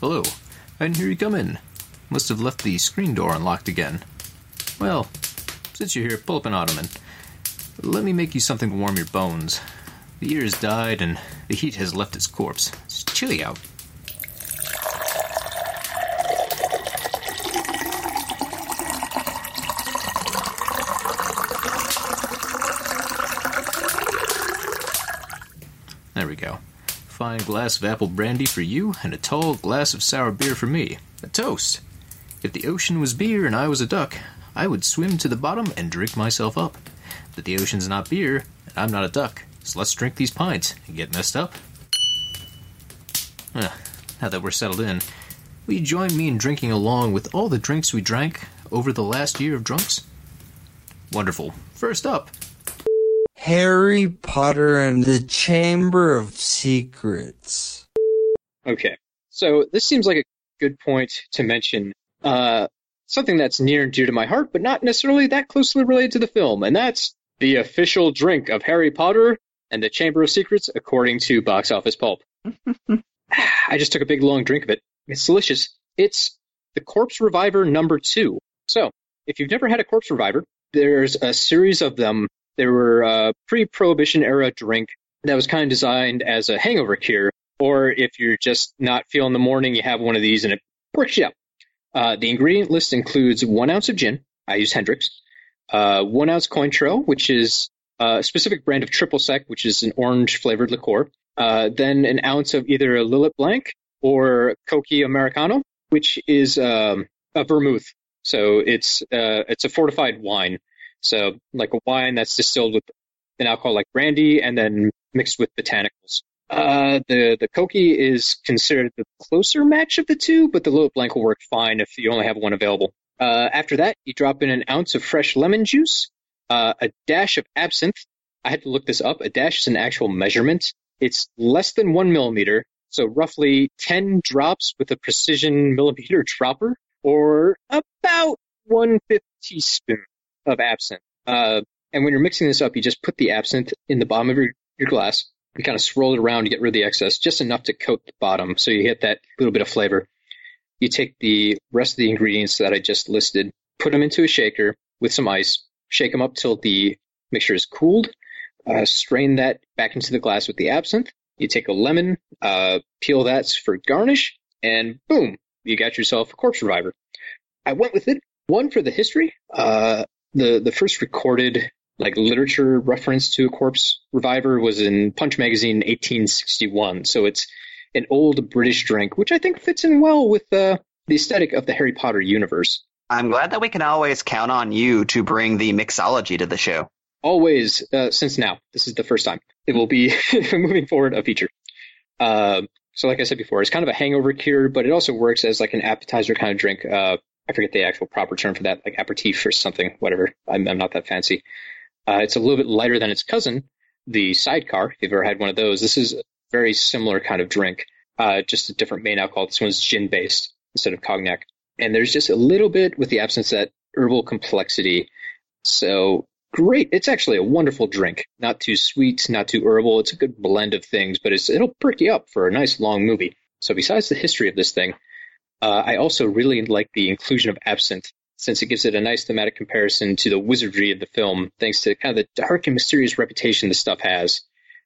Hello. I didn't hear you come in. Must have left the screen door unlocked again. Well, since you're here, pull up an ottoman. Let me make you something to warm your bones. The year has died and the heat has left its corpse. It's chilly out. There we go. Fine glass of apple brandy for you, and a tall glass of sour beer for me. A toast. If the ocean was beer and I was a duck, I would swim to the bottom and drink myself up. But the ocean's not beer, and I'm not a duck, so let's drink these pints and get messed up. Now that we're settled in, will you join me in drinking along with all the drinks we drank over the last year of drunks? Wonderful. First up, Harry Potter and the Chamber of Secrets. Okay. So this seems like a good point to mention uh, something that's near and dear to my heart, but not necessarily that closely related to the film, and that's the official drink of Harry Potter and the Chamber of Secrets, according to Box Office Pulp. I just took a big long drink of it. It's delicious. It's the Corpse Reviver number two. So, if you've never had a Corpse Reviver, there's a series of them. They were a pre-prohibition era drink that was kind of designed as a hangover cure, or if you're just not feeling the morning, you have one of these and it works you up. Uh, the ingredient list includes one ounce of gin. I use Hendrick's. Uh, one ounce Cointreau, which is a specific brand of triple sec, which is an orange flavored liqueur. Uh, then an ounce of either a Lillet Blanc or Cocchi Americano, which is um, a vermouth. So it's uh, it's a fortified wine. So like a wine that's distilled with an alcohol like brandy and then mixed with botanicals. Uh, the the Cocchi is considered the closer match of the two, but the Lillet Blanc will work fine if you only have one available. Uh, after that, you drop in an ounce of fresh lemon juice, uh, a dash of absinthe. I had to look this up. A dash is an actual measurement. It's less than one millimeter, so roughly 10 drops with a precision millimeter dropper, or about one fifth teaspoon of absinthe. Uh, and when you're mixing this up, you just put the absinthe in the bottom of your, your glass. You kind of swirl it around to get rid of the excess, just enough to coat the bottom, so you get that little bit of flavor. You take the rest of the ingredients that I just listed, put them into a shaker with some ice, shake them up till the mixture is cooled, uh, strain that back into the glass with the absinthe. You take a lemon, uh, peel that for garnish, and boom, you got yourself a corpse reviver. I went with it. One for the history. Uh, the the first recorded like literature reference to a corpse reviver was in Punch magazine 1861. So it's an old British drink, which I think fits in well with uh, the aesthetic of the Harry Potter universe. I'm glad that we can always count on you to bring the mixology to the show. Always, uh, since now, this is the first time. It will be, moving forward, a feature. Uh, so like I said before, it's kind of a hangover cure, but it also works as like an appetizer kind of drink. Uh, I forget the actual proper term for that, like aperitif or something, whatever. I'm, I'm not that fancy. Uh, it's a little bit lighter than its cousin, the sidecar. If you've ever had one of those, this is a very similar kind of drink, uh, just a different main alcohol. This one's gin based instead of cognac. And there's just a little bit with the absence of that herbal complexity. So great. It's actually a wonderful drink. Not too sweet, not too herbal. It's a good blend of things, but it'll perk you up for a nice long movie. So besides the history of this thing, uh, I also really like the inclusion of absinthe since it gives it a nice thematic comparison to the wizardry of the film, thanks to kind of the dark and mysterious reputation the stuff has.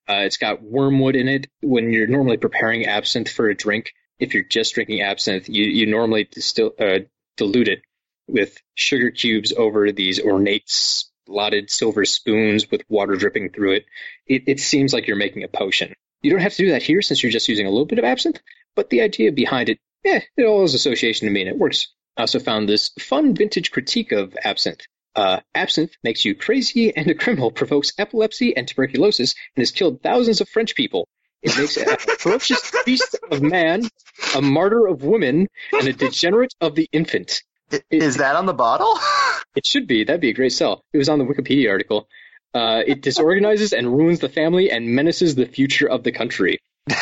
Uh, it's got wormwood in it. When you're normally preparing absinthe for a drink, if you're just drinking absinthe, you, you normally distill, uh, dilute it with sugar cubes over these ornate slotted silver spoons with water dripping through it. it. It seems like you're making a potion. You don't have to do that here since you're just using a little bit of absinthe, but the idea behind it, yeah, it all has association to me and it works. I also found this fun vintage critique of absinthe. Uh, absinthe makes you crazy and a criminal, provokes epilepsy and tuberculosis, and has killed thousands of French people. It makes a ferocious beast of man, a martyr of women, and a degenerate of the infant. It, Is that on the bottle? It should be. That'd be a great sell. It was on the Wikipedia article. Uh, it disorganizes and ruins the family and menaces the future of the country.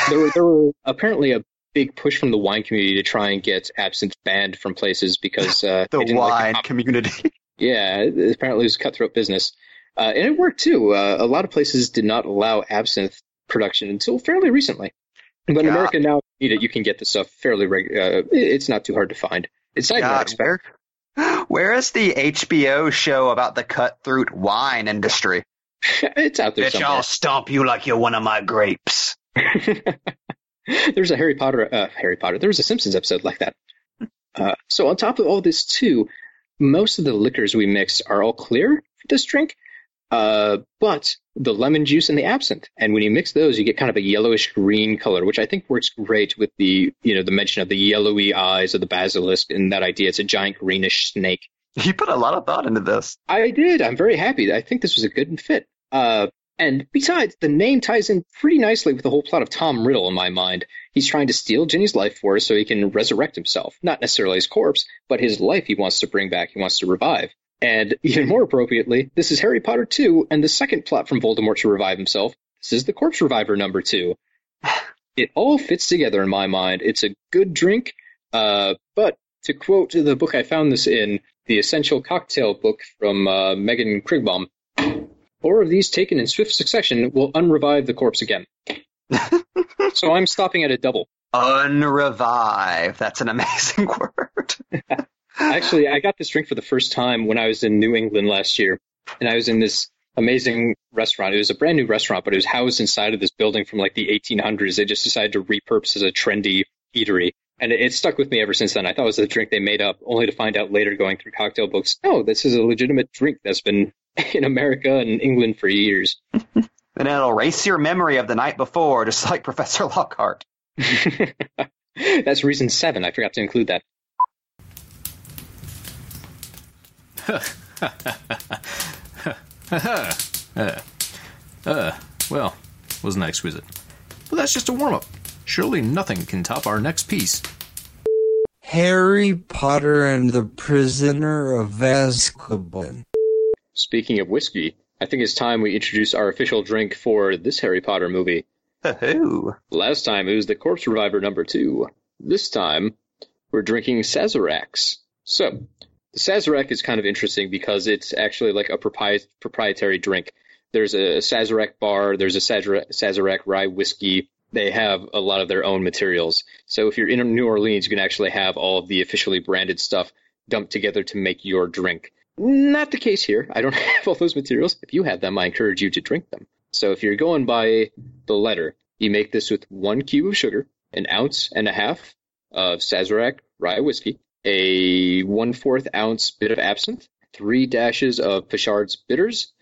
There were, there were apparently a big push from the wine community to try and get absinthe banned from places because uh, the wine like the community. yeah, apparently it was cutthroat business, uh, and it worked too. Uh, a lot of places did not allow absinthe production until fairly recently. But in America now, if you need it, you can get the stuff fairly. Reg- uh, it's not too hard to find. It's not God, where, where is the HBO show about the cutthroat wine industry? it's out there Bitch, somewhere. I'll stomp you like you're one of my grapes. There's a Harry Potter, uh, Harry Potter. There was a Simpsons episode like that. Uh, so on top of all this too, most of the liquors we mix are all clear for this drink, uh, but the lemon juice and the absinthe, and when you mix those, you get kind of a yellowish green color, which I think works great with the you know the mention of the yellowy eyes of the basilisk and that idea. It's a giant greenish snake. You put a lot of thought into this. I did. I'm very happy. I think this was a good fit. Uh, and besides, the name ties in pretty nicely with the whole plot of Tom Riddle in my mind. He's trying to steal Ginny's life force so he can resurrect himself. Not necessarily his corpse, but his life he wants to bring back, he wants to revive. And even more appropriately, this is Harry Potter 2 and the second plot from Voldemort to revive himself. This is the Corpse Reviver number 2. It all fits together in my mind. It's a good drink, uh, but to quote the book I found this in, the Essential Cocktail book from uh, Megan Krigbaum, four of these taken in swift succession will unrevive the corpse again. so I'm stopping at a double. Unrevive. That's an amazing word. Actually, I got this drink for the first time when I was in New England last year, and I was in this amazing restaurant. It was a brand new restaurant, but it was housed inside of this building from like the 1800s. They just decided to repurpose as a trendy eatery. And it, it stuck with me ever since then. I thought it was a drink they made up, only to find out later going through cocktail books, no, this is a legitimate drink that's been in America and England for years. And it'll erase your memory of the night before, just like Professor Lockhart. that's reason seven. I forgot to include that. Uh, well, wasn't that exquisite? But that's just a warm up. Surely nothing can top our next piece. Harry Potter and the Prisoner of Azkaban. Speaking of whiskey, I think it's time we introduce our official drink for this Harry Potter movie. Ooh. Last time it was the Corpse Reviver number two. This time we're drinking Sazeracs. So, the Sazerac is kind of interesting because it's actually like a propri- proprietary drink. There's a Sazerac bar, there's a Sazerac, Sazerac rye whiskey. They have a lot of their own materials. So if you're in New Orleans, you can actually have all of the officially branded stuff dumped together to make your drink. Not the case here. I don't have all those materials. If you have them, I encourage you to drink them. So if you're going by the letter, you make this with one cube of sugar, an ounce and a half of Sazerac rye whiskey, a one fourth ounce bit of absinthe, three dashes of Peychaud's bitters,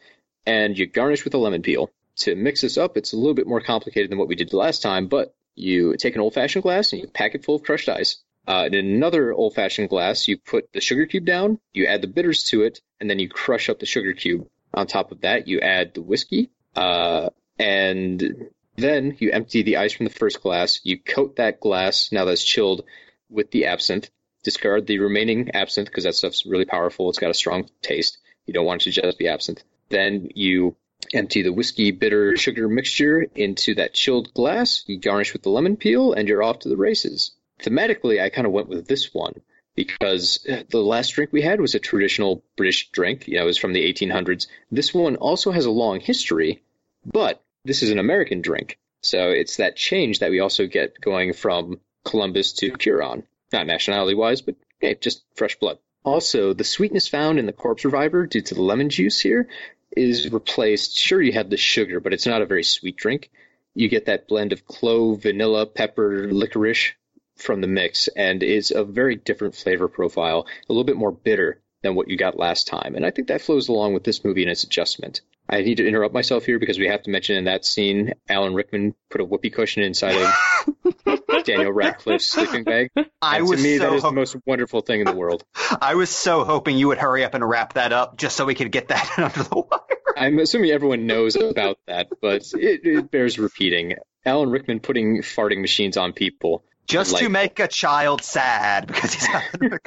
and you garnish with a lemon peel. To mix this up, it's a little bit more complicated than what we did last time, but you take an old fashioned glass and you pack it full of crushed ice. Uh, in another old fashioned glass, you put the sugar cube down, you add the bitters to it, and then you crush up the sugar cube. On top of that, you add the whiskey, uh, and then you empty the ice from the first glass. You coat that glass, now that's chilled, with the absinthe. Discard the remaining absinthe because that stuff's really powerful. It's got a strong taste. You don't want it to just be absinthe. Then you empty the whiskey bitter sugar mixture into that chilled glass. You garnish with the lemon peel, and you're off to the races. Thematically, I kind of went with this one because uh, the last drink we had was a traditional British drink. You know, it was from the 1800s. This one also has a long history, but this is an American drink. So it's that change that we also get going from Columbus to Cuarón. Not nationality wise, but hey, just fresh blood. Also, the sweetness found in the Corpse Reviver due to the lemon juice here is replaced. Sure, you have the sugar, but it's not a very sweet drink. You get that blend of clove, vanilla, pepper, licorice from the mix, and it's a very different flavor profile, a little bit more bitter than what you got last time. And I think that flows along with this movie and its adjustment. I need to interrupt myself here because we have to mention in that scene, Alan Rickman put a whoopee cushion inside of Daniel Radcliffe's sleeping bag. I And was to me, so that is the most wonderful thing in the world. I was so hoping you would hurry up and wrap that up just so we could get that under the wire. I'm assuming everyone knows about that, but it, it bears repeating. Alan Rickman putting farting machines on people. Just to make a child sad because he's having a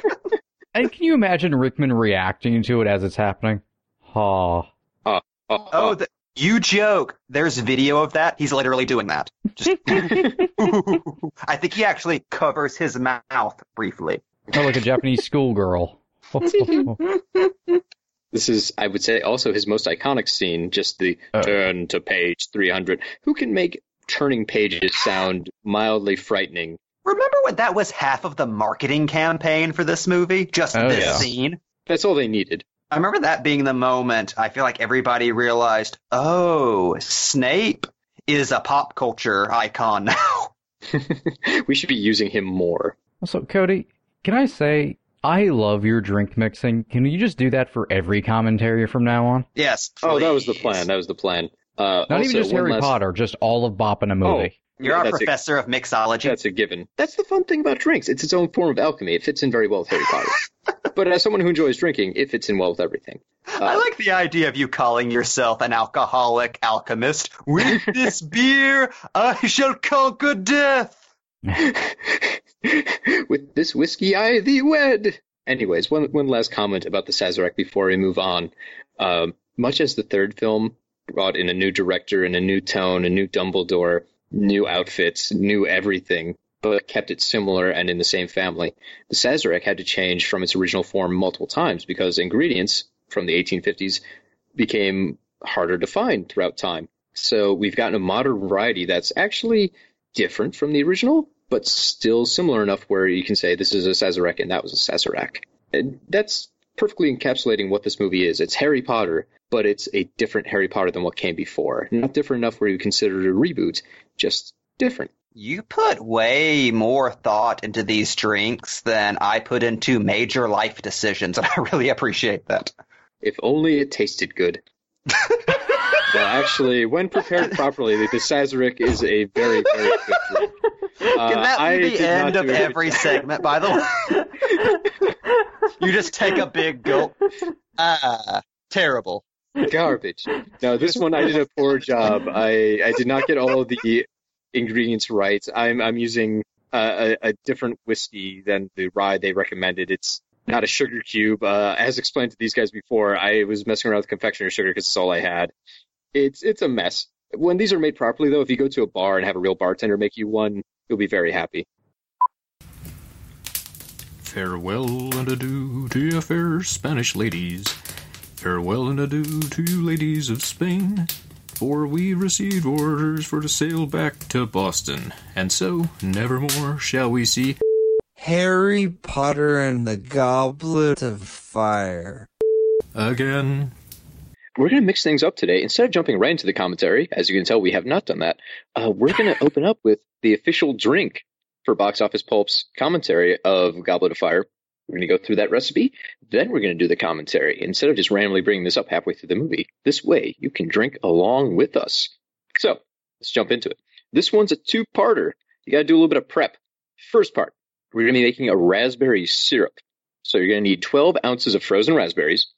And can you imagine Rickman reacting to it as it's happening? Ha. Oh, Oh, the, you joke. There's video of that. He's literally doing that. Just, I think he actually covers his mouth briefly. Oh, like a Japanese schoolgirl. This is, I would say, also his most iconic scene, just the Oh. turn to page 300. Who can make turning pages sound mildly frightening. Remember when that was half of the marketing campaign for this movie? Just Oh, this yeah. scene? That's all they needed. I remember that being the moment I feel like everybody realized, oh, Snape is a pop culture icon now. we should be using him more. So, Cody, can I say I love your drink mixing? Can you just do that for every commentary from now on? yes. Oh, that was the plan. That was the plan. Uh, Not also, even just Harry last- Potter, just all of Bop in a movie. You're our that's a- professor of mixology. That's a given. That's the fun thing about drinks. It's its own form of alchemy. It fits in very well with Harry Potter. but as someone who enjoys drinking, it fits in well with everything. I like the idea of you calling yourself an alcoholic alchemist. With this beer, I shall conquer death. with this whiskey, I thee wed. Anyways, one one last comment about the Sazerac before we move on. Um, much as the third film brought in a new director and a new tone, a new Dumbledore, new outfits, new everything, but kept it similar and in the same family, the Sazerac had to change from its original form multiple times because ingredients from the 1850s became harder to find throughout time. So we've gotten a modern variety that's actually different from the original, but still similar enough where you can say this is a Sazerac and that was a Sazerac. And that's perfectly encapsulating what this movie is. It's Harry Potter, but it's a different Harry Potter than what came before. Not different enough where you consider it a reboot, just different. You put way more thought into these drinks than I put into major life decisions, and I really appreciate that. If only it tasted good. well, actually, when prepared properly, the Sazerac is a very, very good drink. Uh, Can that I be did the end of do it. every segment, by the way? you just take a big gulp. Ah, terrible. Garbage. No, this one I did a poor job. I, I did not get all the ingredients right. I'm I'm using uh, a, a different whiskey than the rye they recommended. It's not a sugar cube. Uh, as explained to these guys before, I was messing around with confectioner sugar because it's all I had. It's it's a mess. When these are made properly, though, if you go to a bar and have a real bartender make you one, you'll be very happy. Farewell and adieu to your fair Spanish ladies. Farewell and adieu to you ladies of Spain. For we received orders for to sail back to Boston, and so nevermore shall we see Harry Potter and the Goblet of Fire. again. We're going to mix things up today. Instead of jumping right into the commentary, as you can tell, we have not done that. Uh, we're going to open up with the official drink for Box Office Pulp's commentary of Goblet of Fire. We're going to go through that recipe. Then we're going to do the commentary instead of just randomly bringing this up halfway through the movie. This way, you can drink along with us. So, let's jump into it. This one's a two parter. You got to do a little bit of prep. First part, we're going to be making a raspberry syrup. So, you're going to need 12 ounces of frozen raspberries.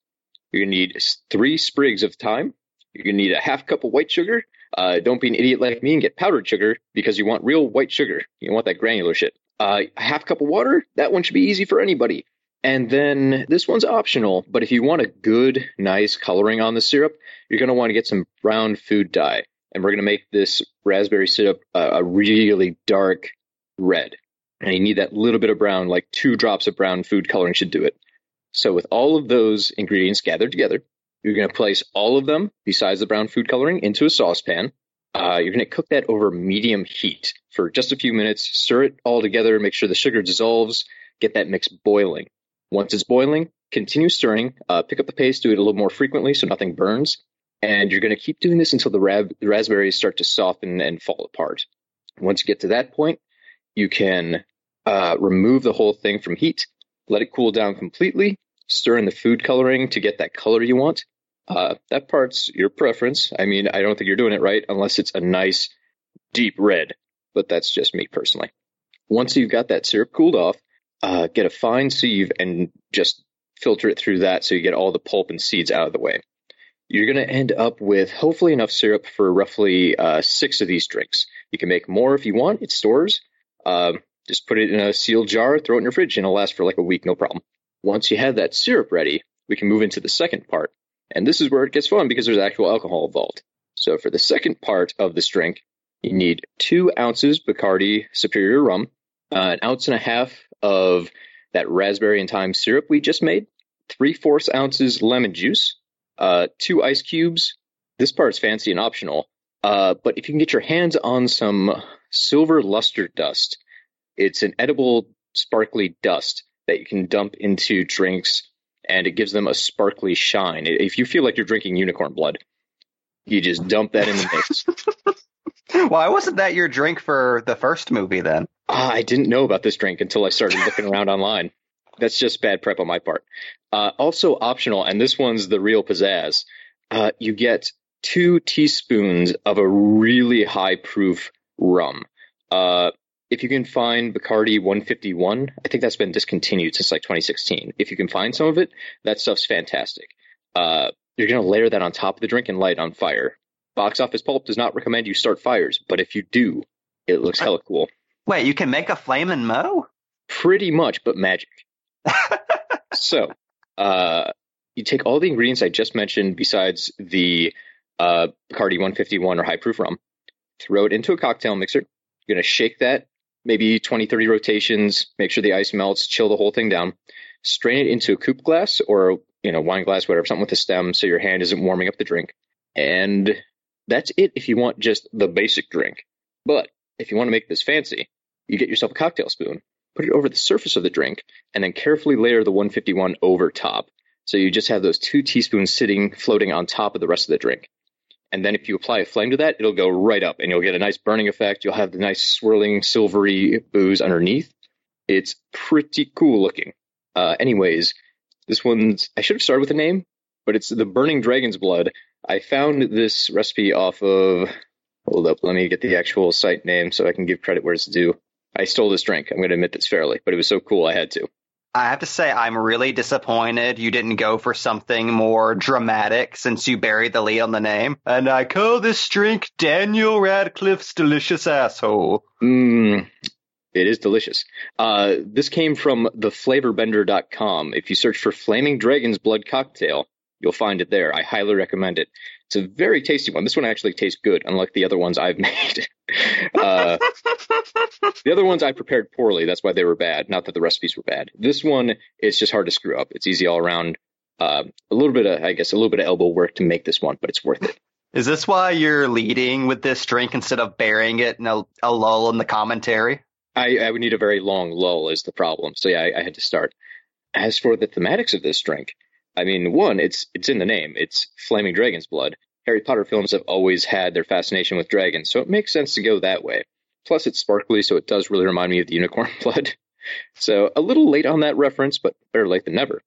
You're going to need three sprigs of thyme. You're going to need a half cup of white sugar. Uh, don't be an idiot like me and get powdered sugar because you want real white sugar. You want that granular shit. Uh, a half cup of water. That one should be easy for anybody. And then this one's optional, but if you want a good, nice coloring on the syrup, you're going to want to get some brown food dye. And we're going to make this raspberry syrup uh, a really dark red. And you need that little bit of brown, like two drops of brown food coloring should do it. So with all of those ingredients gathered together, you're going to place all of them, besides the brown food coloring, into a saucepan. Uh, you're going to cook that over medium heat for just a few minutes. Stir it all together, make sure the sugar dissolves, get that mix boiling. Once it's boiling, continue stirring. Uh, pick up the pace, do it a little more frequently so nothing burns. And you're going to keep doing this until the raspberries start to soften and fall apart. Once you get to that point, you can uh, remove the whole thing from heat, let it cool down completely, stir in the food coloring to get that color you want. Uh, that part's your preference. I mean, I don't think you're doing it right unless it's a nice deep red, but that's just me personally. Once you've got that syrup cooled off, uh, get a fine sieve and just filter it through that so you get all the pulp and seeds out of the way. You're going to end up with hopefully enough syrup for roughly uh, six of these drinks. You can make more if you want. It stores. Uh, just put it in a sealed jar, throw it in your fridge, and it'll last for like a week, no problem. Once you have that syrup ready, we can move into the second part. And this is where it gets fun because there's actual alcohol involved. So for the second part of this drink, you need two ounces Bacardi Superior rum, uh, an ounce and a half of that raspberry and thyme syrup we just made, three fourths ounces lemon juice, uh, two ice cubes. This part's fancy and optional. Uh, but if you can get your hands on some silver luster dust, it's an edible, sparkly dust that you can dump into drinks, and it gives them a sparkly shine. If you feel like you're drinking unicorn blood, you just dump that in the mix. Why wasn't that your drink for the first movie then? Ah, I didn't know about this drink until I started looking around online. That's just bad prep on my part. Uh, also optional, and this one's the real pizzazz. Uh, you get two teaspoons of a really high proof rum. Uh, if you can find Bacardi 151, I think that's been discontinued since like 2016. If you can find some of it, that stuff's fantastic. Uh, you're going to layer that on top of the drink and light on fire. Box Office Pulp does not recommend you start fires, but if you do, it looks hella cool. Wait, you can make a flamin' Moe? Pretty much, but magic. so, uh, you take all the ingredients I just mentioned, besides the uh, Bacardi 151 or high proof rum, throw it into a cocktail mixer. You're going to shake that, maybe 20, 30 rotations, make sure the ice melts, chill the whole thing down. Strain it into a coupe glass or you know wine glass, whatever, something with a stem, so your hand isn't warming up the drink. And that's it if you want just the basic drink. But if you want to make this fancy, you get yourself a cocktail spoon, put it over the surface of the drink, and then carefully layer the 151 over top. So you just have those two teaspoons sitting, floating on top of the rest of the drink. And then if you apply a flame to that, it'll go right up and you'll get a nice burning effect. You'll have the nice swirling silvery booze underneath. It's pretty cool looking. Uh, anyways, this one's, I should have started with a name, but it's the Burning Dragon's Blood. I found this recipe off of, hold up, let me get the actual site name so I can give credit where it's due. I stole this drink. I'm going to admit this fairly, but it was so cool I had to. I have to say, I'm really disappointed you didn't go for something more dramatic since you buried the lead on the name. And I call this drink Daniel Radcliffe's Delicious Asshole. Mmm, it is delicious. Uh, this came from theflavorbender.com. If you search for Flaming Dragon's Blood Cocktail, you'll find it there. I highly recommend it. It's a very tasty one. This one actually tastes good, unlike the other ones I've made. uh, the other ones I prepared poorly. That's why they were bad. Not that the recipes were bad. This one is just hard to screw up. It's easy all around. Uh, a little bit of, I guess, a little bit of elbow work to make this one, but it's worth it. Is this why you're leading with this drink instead of burying it in a, a lull in the commentary? I, I, would need a very long lull is the problem. So yeah, I, I had to start. As for the thematics of this drink, I mean, one, it's it's in the name. It's Flaming Dragon's Blood. Harry Potter films have always had their fascination with dragons, so it makes sense to go that way. Plus, it's sparkly, so it does really remind me of the unicorn blood. So a little late on that reference, but better late than never.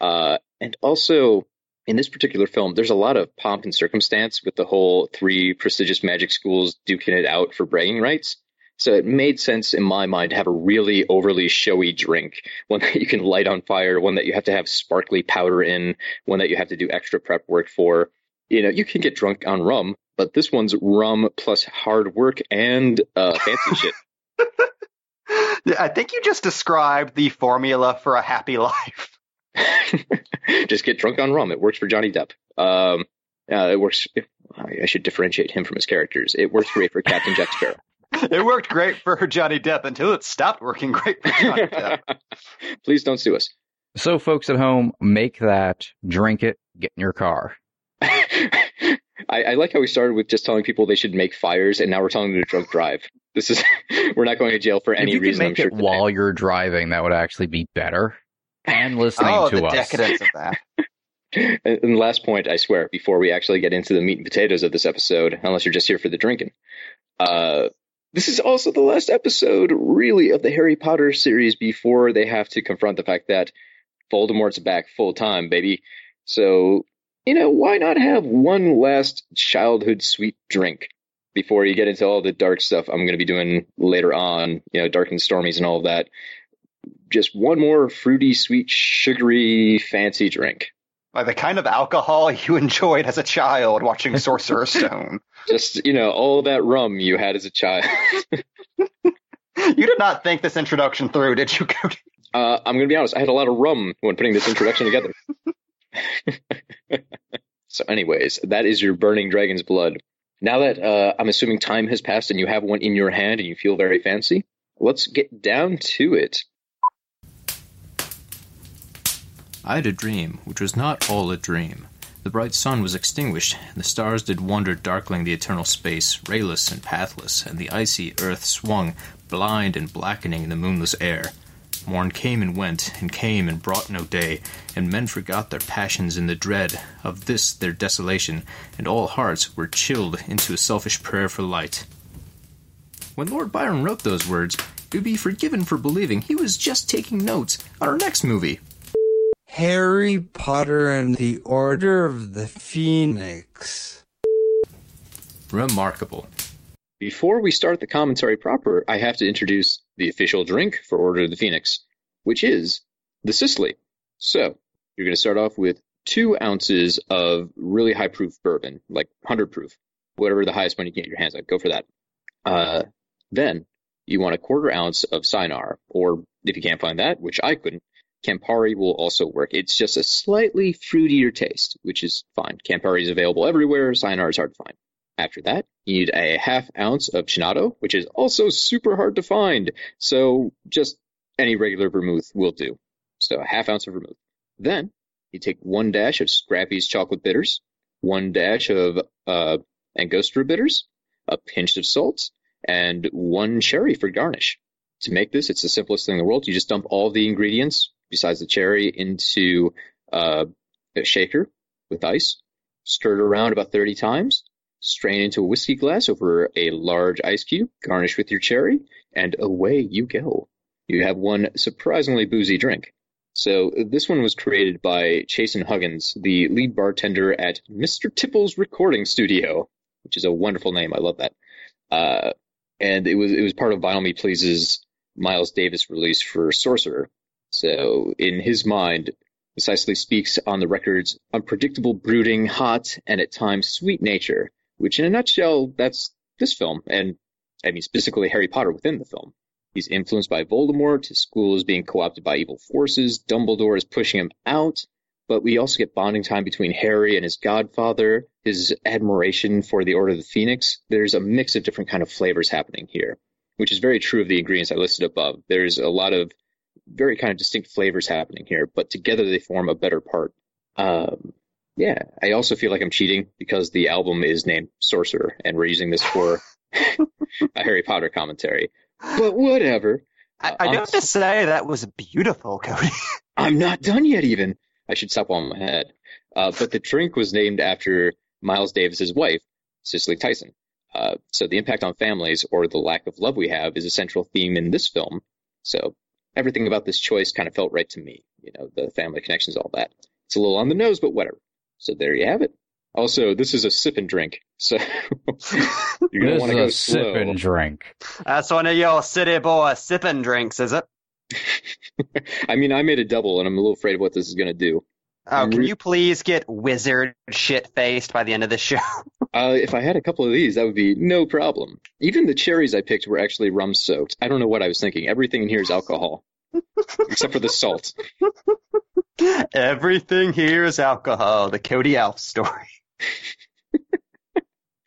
Uh, and also, in this particular film, there's a lot of pomp and circumstance with the whole three prestigious magic schools duking it out for bragging rights. So it made sense in my mind to have a really overly showy drink, one that you can light on fire, one that you have to have sparkly powder in, one that you have to do extra prep work for. You know, you can get drunk on rum, but this one's rum plus hard work and uh, fancy shit. I think you just described the formula for a happy life. just get drunk on rum. It works for Johnny Depp. Um, uh, it works. I should differentiate him from his characters. It works great for Captain Jack Sparrow. It worked great for Johnny Depp until it stopped working great for Johnny Depp. Please don't sue us. So, folks at home, make that, drink it, get in your car. I, I, like how we started with just telling people they should make fires, and now we're telling them to drunk drive. This is we're not going to jail for any if you reason. Could make I'm it sure while you're driving, that would actually be better. And listening oh, to the us. decadence of that. and, and last point, I swear, before we actually get into the meat and potatoes of this episode, unless you're just here for the drinking, uh, this is also the last episode, really, of the Harry Potter series before they have to confront the fact that Voldemort's back full time, baby. So, you know, why not have one last childhood sweet drink before you get into all the dark stuff I'm going to be doing later on, you know, Dark and Stormies and all of that? Just one more fruity, sweet, sugary, fancy drink. Like the kind of alcohol you enjoyed as a child watching Sorcerer's Stone. Just, you know, all that rum you had as a child. you did not think this introduction through, did you, Cody? Uh, I'm going to be honest, I had a lot of rum when putting this introduction together. so, anyways, that is your Burning Dragon's Blood. Now that uh, I'm assuming time has passed and you have one in your hand and you feel very fancy, let's get down to it. I had a dream, which was not all a dream. The bright sun was extinguished, and the stars did wander darkling the eternal space, rayless and pathless, and the icy earth swung, blind and blackening in the moonless air. Morn came and went, and came and brought no day, and men forgot their passions in the dread of this their desolation, and all hearts were chilled into a selfish prayer for light. When Lord Byron wrote those words, you'd be forgiven for believing he was just taking notes on our next movie. Harry Potter and the Order of the Phoenix. Remarkable. Before we start the commentary proper, I have to introduce the official drink for Order of the Phoenix, which is the Cicely. So, you're going to start off with two ounces of really high proof bourbon, like 100 proof, whatever the highest one you can get your hands on. Go for that. Uh, then, you want a quarter ounce of Cynar, or if you can't find that, which I couldn't, Campari will also work. It's just a slightly fruitier taste, which is fine. Campari is available everywhere. Cynar is hard to find. After that, you need a half ounce of Cinato, which is also super hard to find. So just any regular vermouth will do. So a half ounce of vermouth. Then you take one dash of Scrappy's chocolate bitters, one dash of uh, Angostura bitters, a pinch of salt, and one cherry for garnish. To make this, it's the simplest thing in the world. You just dump all the ingredients besides the cherry into uh, a shaker with ice, stir it around about 30 times, strain into a whiskey glass over a large ice cube, garnish with your cherry, and away you go. You have one surprisingly boozy drink. So this one was created by Chasen Huggins, the lead bartender at Mr. Tipple's Recording Studio, which is a wonderful name. I love that. Uh, and it was it was part of Vinyl Me Please's Miles Davis release for Sorcerer. So in his mind, precisely speaks on the record's unpredictable, brooding, hot, and at times sweet nature, which in a nutshell, that's this film, and I mean specifically Harry Potter within the film. He's influenced by Voldemort, his school is being co-opted by evil forces, Dumbledore is pushing him out, but we also get bonding time between Harry and his godfather, his admiration for the Order of the Phoenix. There's a mix of different kind of flavors happening here, which is very true of the ingredients I listed above. There's a lot of very kind of distinct flavors happening here, but together they form a better part. Um, yeah, I also feel like I'm cheating because the album is named Sorcerer, and we're using this for a Harry Potter commentary. But whatever. I, I have to say that was beautiful, Cody. I'm not done yet, even. I should stop on my head. Uh, but the drink was named after Miles Davis's wife, Cicely Tyson. Uh, so the impact on families or the lack of love we have is a central theme in this film. So everything about this choice kind of felt right to me. You know, the family connections, all that. It's a little on the nose, but whatever. So there you have it. Also, this is a sip and drink, so you're gonna This want is to go a sip slow. and drink. That's one of your city boy sipping drinks, is it? I mean, I made a double, and I'm a little afraid of what this is gonna do. Oh, can you please get wizard shit faced by the end of the show? Uh, if I had a couple of these, that would be no problem. Even the cherries I picked were actually rum soaked. I don't know what I was thinking. Everything in here is alcohol, except for the salt. Everything here is alcohol. The Cody Alf story.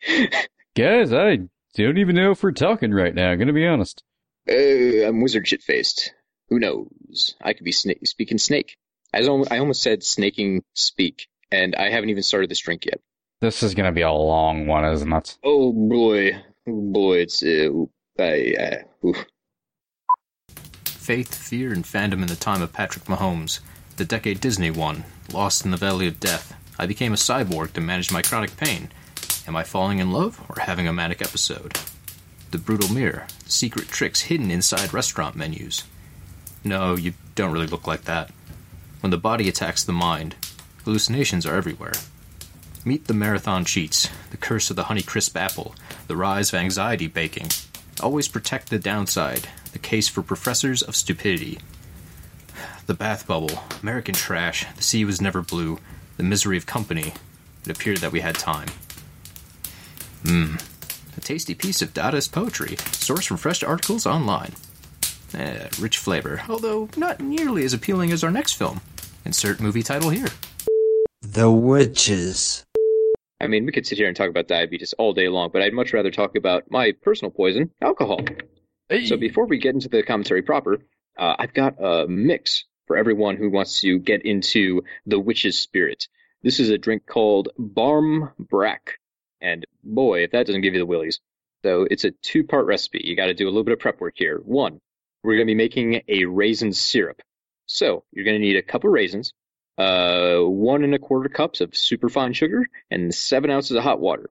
Guys, I don't even know if we're talking right now, I'm gonna be honest. Uh, I'm wizard shit faced. Who knows? I could be sna- speaking snake. I, I almost said snaking speak, and I haven't even started this drink yet. This is gonna be a long one, isn't it? Oh boy, oh boy, it's uh, I, uh. Faith, fear, and fandom in the time of Patrick Mahomes. The decade Disney won. Lost in the valley of death. I became a cyborg to manage my chronic pain. Am I falling in love or having a manic episode? The brutal mirror. Secret tricks hidden inside restaurant menus. No, you don't really look like that. When the body attacks the mind, hallucinations are everywhere. Meet the marathon cheats, the curse of the Honeycrisp apple, the rise of anxiety baking. Always protect the downside, the case for professors of stupidity. The bath bubble, American trash, the sea was never blue, the misery of company. It appeared that we had time. Mmm. A tasty piece of Dadaist poetry, sourced from fresh articles online. Eh, rich flavor, although not nearly as appealing as our next film. Insert movie title here. The Witches. I mean, we could sit here and talk about diabetes all day long, but I'd much rather talk about my personal poison, alcohol. So before we get into the commentary proper, uh, I've got a mix for everyone who wants to get into the witch's spirit. This is a drink called Barm Brack. And boy, if that doesn't give you the willies. So it's a two part recipe. You got to do a little bit of prep work here. One, we're going to be making a raisin syrup. So you're going to need a cup of raisins, uh, one and a quarter cups of superfine sugar, and seven ounces of hot water.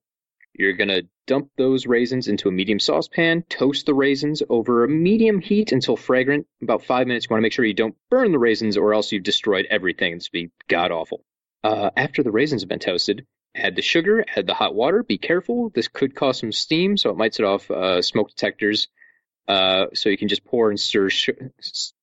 You're going to dump those raisins into a medium saucepan, toast the raisins over a medium heat until fragrant. About five minutes. You want to make sure you don't burn the raisins or else you've destroyed everything. It's gonna be god awful. Uh, after the raisins have been toasted, add the sugar, add the hot water. Be careful. This could cause some steam, so it might set off uh, smoke detectors. Uh, so you can just pour and stir,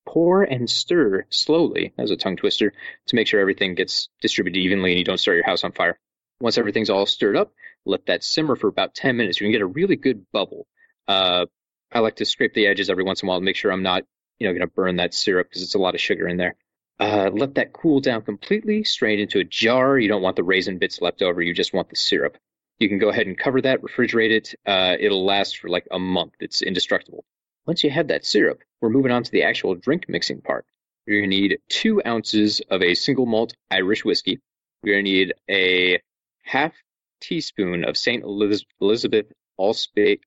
pour and stir slowly as a tongue twister to make sure everything gets distributed evenly and you don't start your house on fire. Once everything's all stirred up, let that simmer for about 10 minutes. You can get a really good bubble. Uh, I like to scrape the edges every once in a while to make sure I'm not, you know, going to burn that syrup because it's a lot of sugar in there. Uh, let that cool down completely, strain into a jar. You don't want the raisin bits left over. You just want the syrup. You can go ahead and cover that, refrigerate it. Uh, it'll last for like a month. It's indestructible. Once you have that syrup, we're moving on to the actual drink mixing part. You're going to need two ounces of a single malt Irish whiskey. You're going to need a half teaspoon of St. Elizabeth allspice.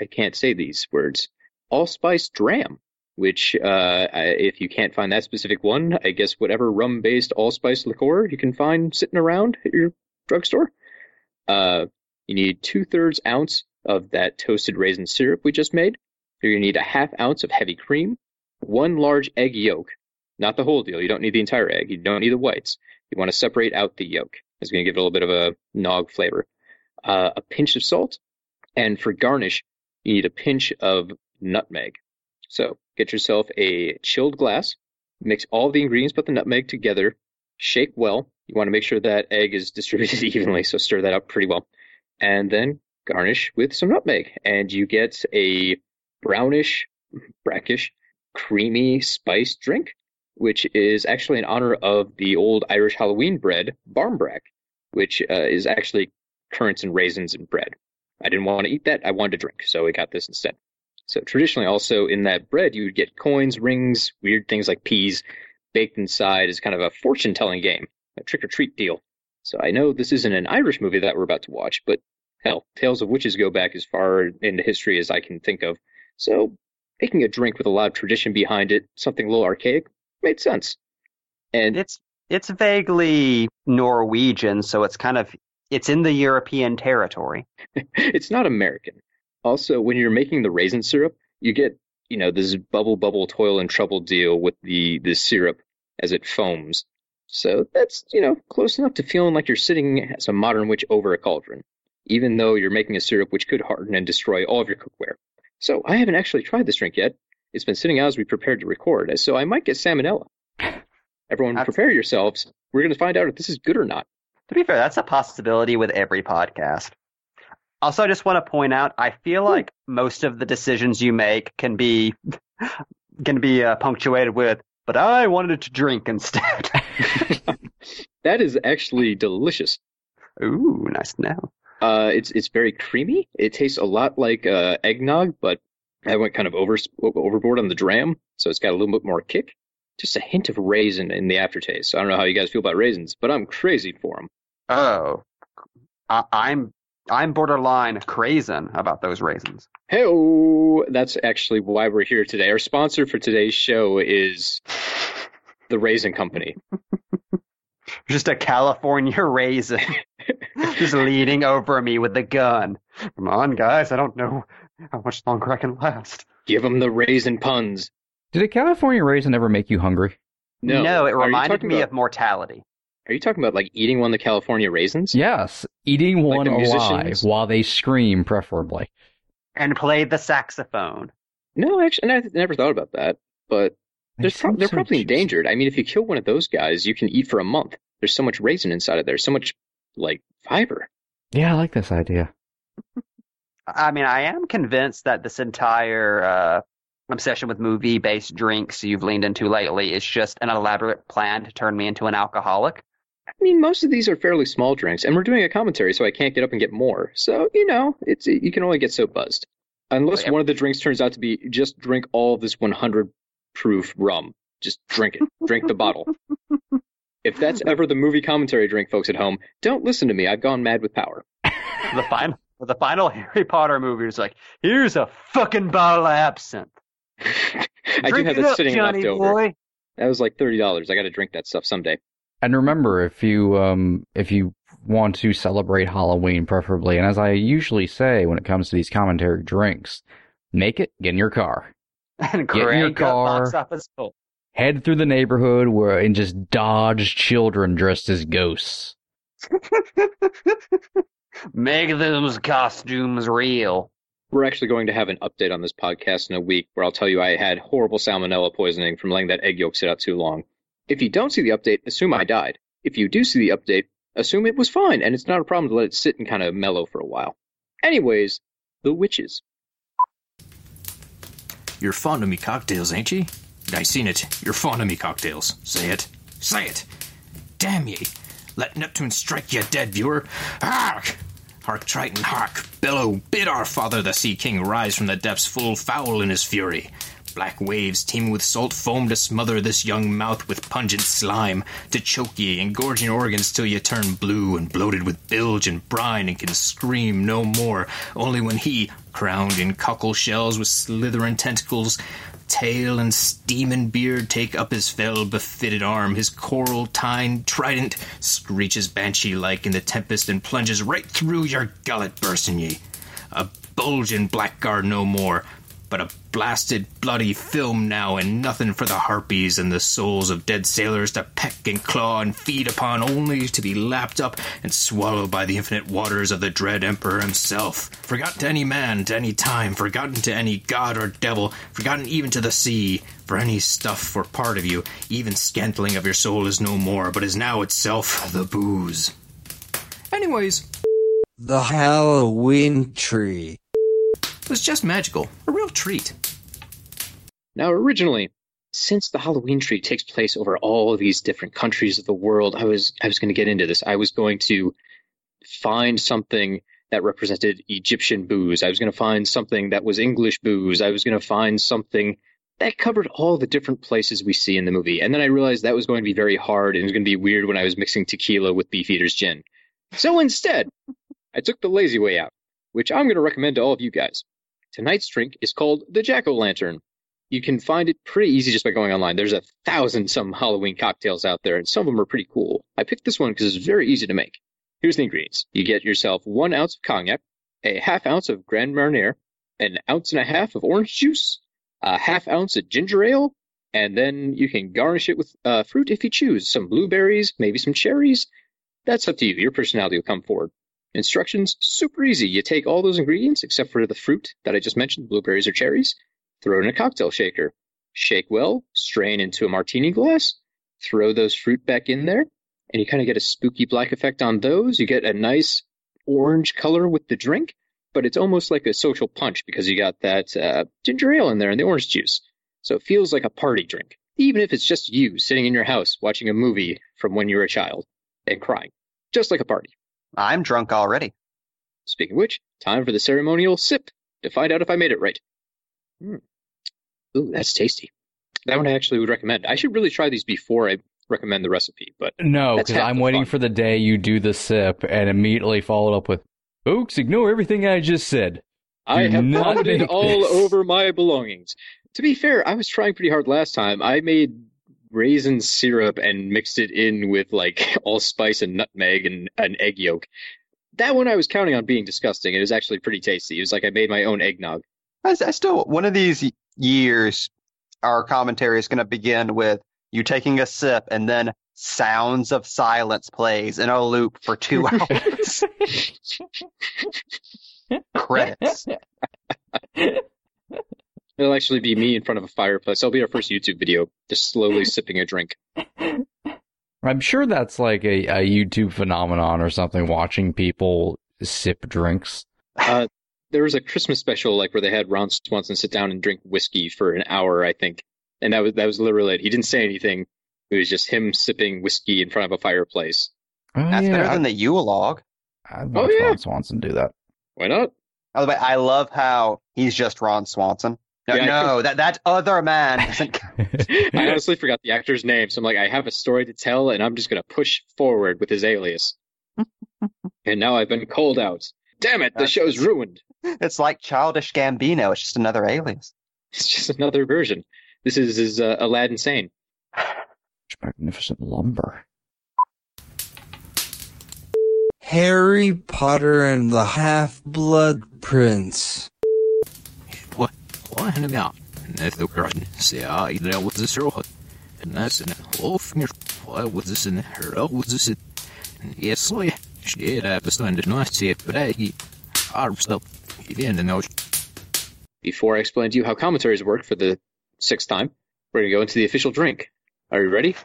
I can't say these words. Allspice dram, which, uh, if you can't find that specific one, I guess whatever rum-based allspice liqueur you can find sitting around at your drugstore. Uh, you need two thirds ounce of that toasted raisin syrup we just made. You're gonna need a half ounce of heavy cream, one large egg yolk, not the whole deal. You don't need the entire egg. You don't need the whites. You want to separate out the yolk. It's going to give it a little bit of a nog flavor. Uh, a pinch of salt, and for garnish, you need a pinch of nutmeg. So get yourself a chilled glass, mix all the ingredients but the nutmeg together, shake well. You want to make sure that egg is distributed evenly, so stir that up pretty well. And then garnish with some nutmeg, and you get a brownish, brackish, creamy spiced drink which is actually in honor of the old Irish Halloween bread, barmbrack, which uh, is actually currants and raisins and bread. I didn't want to eat that. I wanted to drink, so we got this instead. So traditionally, also in that bread, you would get coins, rings, weird things like peas baked inside as kind of a fortune telling game, a trick or treat deal. So I know this isn't an Irish movie that we're about to watch, but hell, Tales of Witches go back as far into history as I can think of. So making a drink with a lot of tradition behind it, something a little archaic, made sense. And It's it's vaguely Norwegian, so it's kind of it's in the European territory. it's not American. Also, when you're making the raisin syrup, you get, you know, this bubble bubble toil and trouble deal with the the syrup as it foams. So that's, you know, close enough to feeling like you're sitting as a modern witch over a cauldron, even though you're making a syrup which could harden and destroy all of your cookware. So I haven't actually tried this drink yet. It's been sitting out as we prepared to record, so I might get salmonella. Everyone, That's- prepare yourselves. We're going to find out if this is good or not. To be fair, that's a possibility with every podcast. Also, I just want to point out, I feel like most of the decisions you make can be can be uh, punctuated with, "But I wanted to drink instead." That is actually delicious. Ooh, nice to know. Uh, it's it's very creamy. It tastes a lot like uh, eggnog, but I went kind of over overboard on the dram, so it's got a little bit more kick. Just a hint of raisin in the aftertaste. I don't know how you guys feel about raisins, but I'm crazy for them. Oh, I, I'm I'm borderline crazen about those raisins. Hey, that's actually why we're here today. Our sponsor for today's show is the Raisin Company. Just a California raisin, just leaning over me with the gun. Come on, guys, I don't know how much longer I can last. Give them the raisin puns. Did a California raisin ever make you hungry? No, No, it reminded me about- of mortality. Are you talking about like eating one of the California raisins? Yes, eating Like one the alive while they scream, preferably. And play the saxophone. No, actually, I never thought about that. But They There's prob- seem they're so probably juicy. endangered. I mean, if you kill one of those guys, you can eat for a month. There's so much raisin inside of there, so much like fiber. Yeah, I like this idea. I mean, I am convinced that this entire uh, obsession with movie-based drinks you've leaned into lately is just an elaborate plan to turn me into an alcoholic. I mean, most of these are fairly small drinks, and we're doing a commentary, so I can't get up and get more. So you know, it's you can only get so buzzed, unless one of the drinks turns out to be just drink all of this 100 proof rum. Just drink it. drink the bottle. If that's ever the movie commentary drink, folks at home, don't listen to me. I've gone mad with power. The final, the final Harry Potter movie is like, here's a fucking bottle of absinthe. I do Drink have it that up, sitting Johnny left over. boy. That was like thirty dollars. I got to drink that stuff someday. And remember, if you um if you want to celebrate Halloween, preferably, and as I usually say when it comes to these commentary drinks, make it get in your car, And Get in your crank up box car. office full. Head through the neighborhood where and just dodge children dressed as ghosts. Make those costumes real. We're actually going to have an update on this podcast in a week where I'll tell you I had horrible salmonella poisoning from letting that egg yolk sit out too long. If you don't see the update, assume I died. If you do see the update, assume it was fine and it's not a problem to let it sit and kind of mellow for a while. Anyways, the witches. You're fond of me cocktails, ain't ye? I seen it. You're fond of me cocktails. Say it. Say it. Damn ye. Let Neptune strike ye dead, viewer. Hark! Hark, Triton, hark! Bellow, bid our father the Sea King rise from the depths full foul in his fury. Black waves teeming with salt foam to smother this young mouth with pungent slime, to choke ye and gorge your organs till ye turn blue and bloated with bilge and brine and can scream no more, only when he, crowned in cockle shells with slithering tentacles, tail and steaming beard take up his fell befitted arm, his coral tine trident screeches banshee like in the tempest and plunges right through your gullet, bursting ye. A bulging blackguard no more, but a blasted bloody film now, and nothing for the harpies and the souls of dead sailors to peck and claw and feed upon, only to be lapped up and swallowed by the infinite waters of the dread emperor himself. Forgotten to any man, to any time, forgotten to any god or devil, forgotten even to the sea. For any stuff for part of you, even scantling of your soul is no more, but is now itself the booze. Anyways, The Halloween tree. Was just magical. A real treat. Now, originally, since the Halloween tree takes place over all of these different countries of the world, I was I was going to get into this. I was going to find something that represented Egyptian booze. I was going to find something that was English booze. I was going to find something that covered all the different places we see in the movie. And then I realized that was going to be very hard and it was going to be weird when I was mixing tequila with Beefeater's gin. So instead, I took the lazy way out, which I'm going to recommend to all of you guys. Tonight's drink is called the Jack O' Lantern. You can find it pretty easy just by going online. There's a thousand some Halloween cocktails out there, and some of them are pretty cool. I picked this one because it's very easy to make. Here's the ingredients. You get yourself one ounce of cognac, a half ounce of Grand Marnier, an ounce and a half of orange juice, a half ounce of ginger ale, and then you can garnish it with uh, fruit if you choose. Some blueberries, maybe some cherries. That's up to you. Your personality will come forward. Instructions super easy. You take all those ingredients except for the fruit that I just mentioned, blueberries or cherries, throw it in a cocktail shaker. Shake well, strain into a martini glass, throw those fruit back in there, and you kind of get a spooky black effect on those. You get a nice orange color with the drink, but it's almost like a social punch because you got that uh, ginger ale in there and the orange juice. So it feels like a party drink, even if it's just you sitting in your house watching a movie from when you were a child and crying, just like a party. I'm drunk already. Speaking of which, time for the ceremonial sip to find out if I made it right. Hmm. Ooh, that's tasty. That one I actually would recommend. I should really try these before I recommend the recipe, but No, because I'm waiting fun. for the day you do the sip and immediately follow it up with, "Folks, ignore everything I just said." I Do have not vomited make all this. over my belongings. To be fair, I was trying pretty hard last time. I made raisin syrup and mixed it in with like allspice and nutmeg and an egg yolk. That one I was counting on being disgusting. It was actually pretty tasty. It was like I made my own eggnog. I, I still, one of these years, our commentary is going to begin with you taking a sip and then sounds of silence plays in a loop for two hours. Credits. It'll actually be me in front of a fireplace. That'll be our first YouTube video, just slowly sipping a drink. I'm sure that's like a, a YouTube phenomenon or something. Watching people sip drinks. Uh, there was a Christmas special like where they had Ron Swanson sit down and drink whiskey for an hour, I think, and that was that was literally it. He didn't say anything. It was just him sipping whiskey in front of a fireplace. Oh, That's yeah, better than the Yule log. I'd Oh, yeah. Ron Swanson do that. Why not? By the way, I love how he's just Ron Swanson. No, Yeah, I no that that other man. I honestly forgot the actor's name, so I'm like, I have a story to tell, and I'm just gonna push forward with his alias. and now I've been called out. Damn it, the That's- show's ruined. It's like childish Gambino. It's just another alias. It's just another version. This is his uh, Aladdin Sane. Magnificent lumber. Harry Potter and the Half-Blood Prince. Before I explain to you how commentaries work for the sixth time, we're gonna go into the official drink. Are you ready?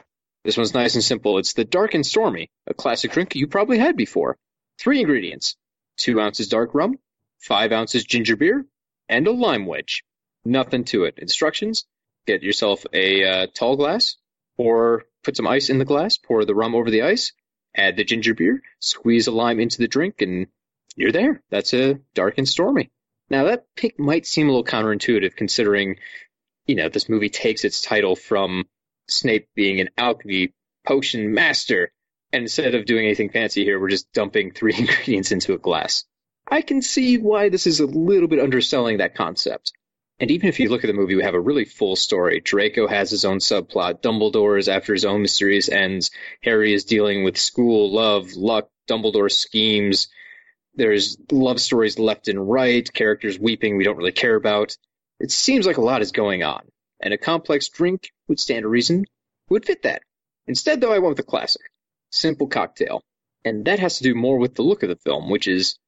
This one's nice and simple. It's the Dark and Stormy, a classic drink you probably had before. Three ingredients: two ounces dark rum, five ounces ginger beer, and a lime wedge. Nothing to it. Instructions: get yourself a uh, tall glass, or put some ice in the glass, pour the rum over the ice, add the ginger beer, squeeze a lime into the drink, and you're there. That's a dark and stormy. Now that pick might seem a little counterintuitive considering, you know, this movie takes its title from Snape being an alchemy potion master. And instead of doing anything fancy here, we're just dumping three ingredients into a glass. I can see why this is a little bit underselling that concept. And even if you look at the movie, we have a really full story. Draco has his own subplot. Dumbledore is after his own mysterious ends. Harry is dealing with school, love, luck, Dumbledore schemes. There's love stories left and right, characters weeping we don't really care about. It seems like a lot is going on, and a complex drink would stand a reason would fit that. Instead, though, I went with a classic. Simple cocktail. And that has to do more with the look of the film, which is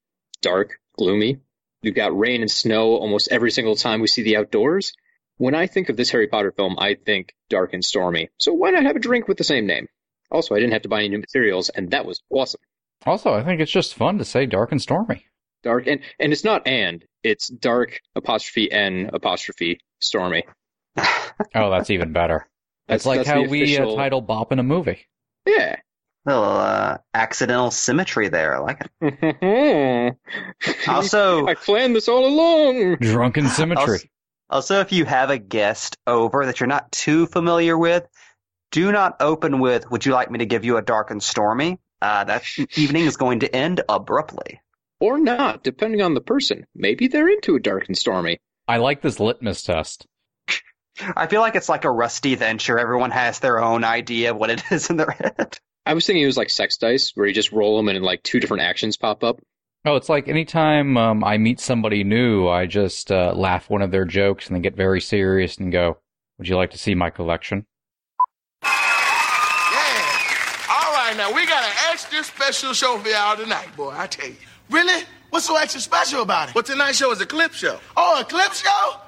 dark, gloomy. We've got rain and snow almost every single time we see the outdoors. When I think of this Harry Potter film, I think dark and stormy. So why not have a drink with the same name? Also, I didn't have to buy any new materials, and that was awesome. Also, I think it's just fun to say dark and stormy. Dark and and it's not and it's dark apostrophe n apostrophe stormy. Oh, that's even better. That's It's like that's how we official- uh, title Bop in a movie. Yeah. Little uh, accidental symmetry there. I like it. Also, I planned this all along. Drunken symmetry. also, if you have a guest over that you're not too familiar with, do not open with "Would you like me to give you a dark and stormy?" Uh, that evening is going to end abruptly. Or not, depending on the person. Maybe they're into a dark and stormy. I like this litmus test. I feel like it's like a rusty venture. Everyone has their own idea of what it is in their head. I was thinking it was like sex dice, where you just roll them and like two different actions pop up. Oh, it's like anytime um, I meet somebody new, I just uh, laugh one of their jokes and then get very serious and go, Would you like to see my collection? Yeah. All right, now we got an extra special show for y'all tonight, boy. I tell you. Really? What's so extra special about it? Well, tonight's show is a clip show. Oh, a clip show?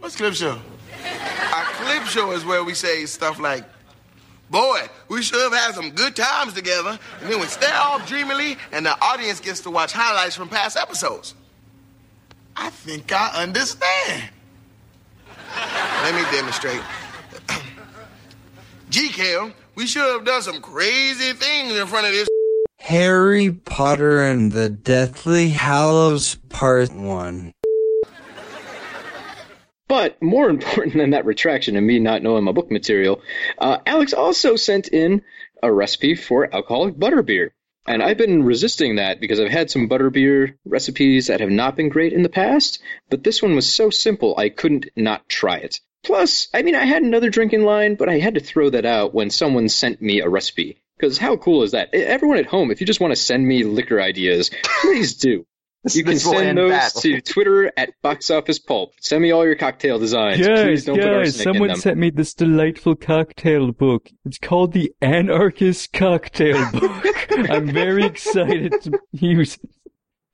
What's clip show? a clip show is where we say stuff like, "Boy, we sure have had some good times together," and then we stare off dreamily, and the audience gets to watch highlights from past episodes. I think I understand. Let me demonstrate. GCal, we sure have done some crazy things in front of this. Harry Potter and the Deathly Hallows Part 1. But more important than that retraction and me not knowing my book material, uh, Alex also sent in a recipe for alcoholic butterbeer. And I've been resisting that because I've had some butterbeer recipes that have not been great in the past, but this one was so simple I couldn't not try it. Plus, I mean, I had another drink in line, but I had to throw that out when someone sent me a recipe. Because how cool is that? Everyone at home, if you just want to send me liquor ideas, please do. You can send those badly. to Twitter at Box Office Pulp. Send me all your cocktail designs. Please don't put arsenic in them. sent me this delightful cocktail book. It's called the Anarchist Cocktail Book. I'm very excited to use it.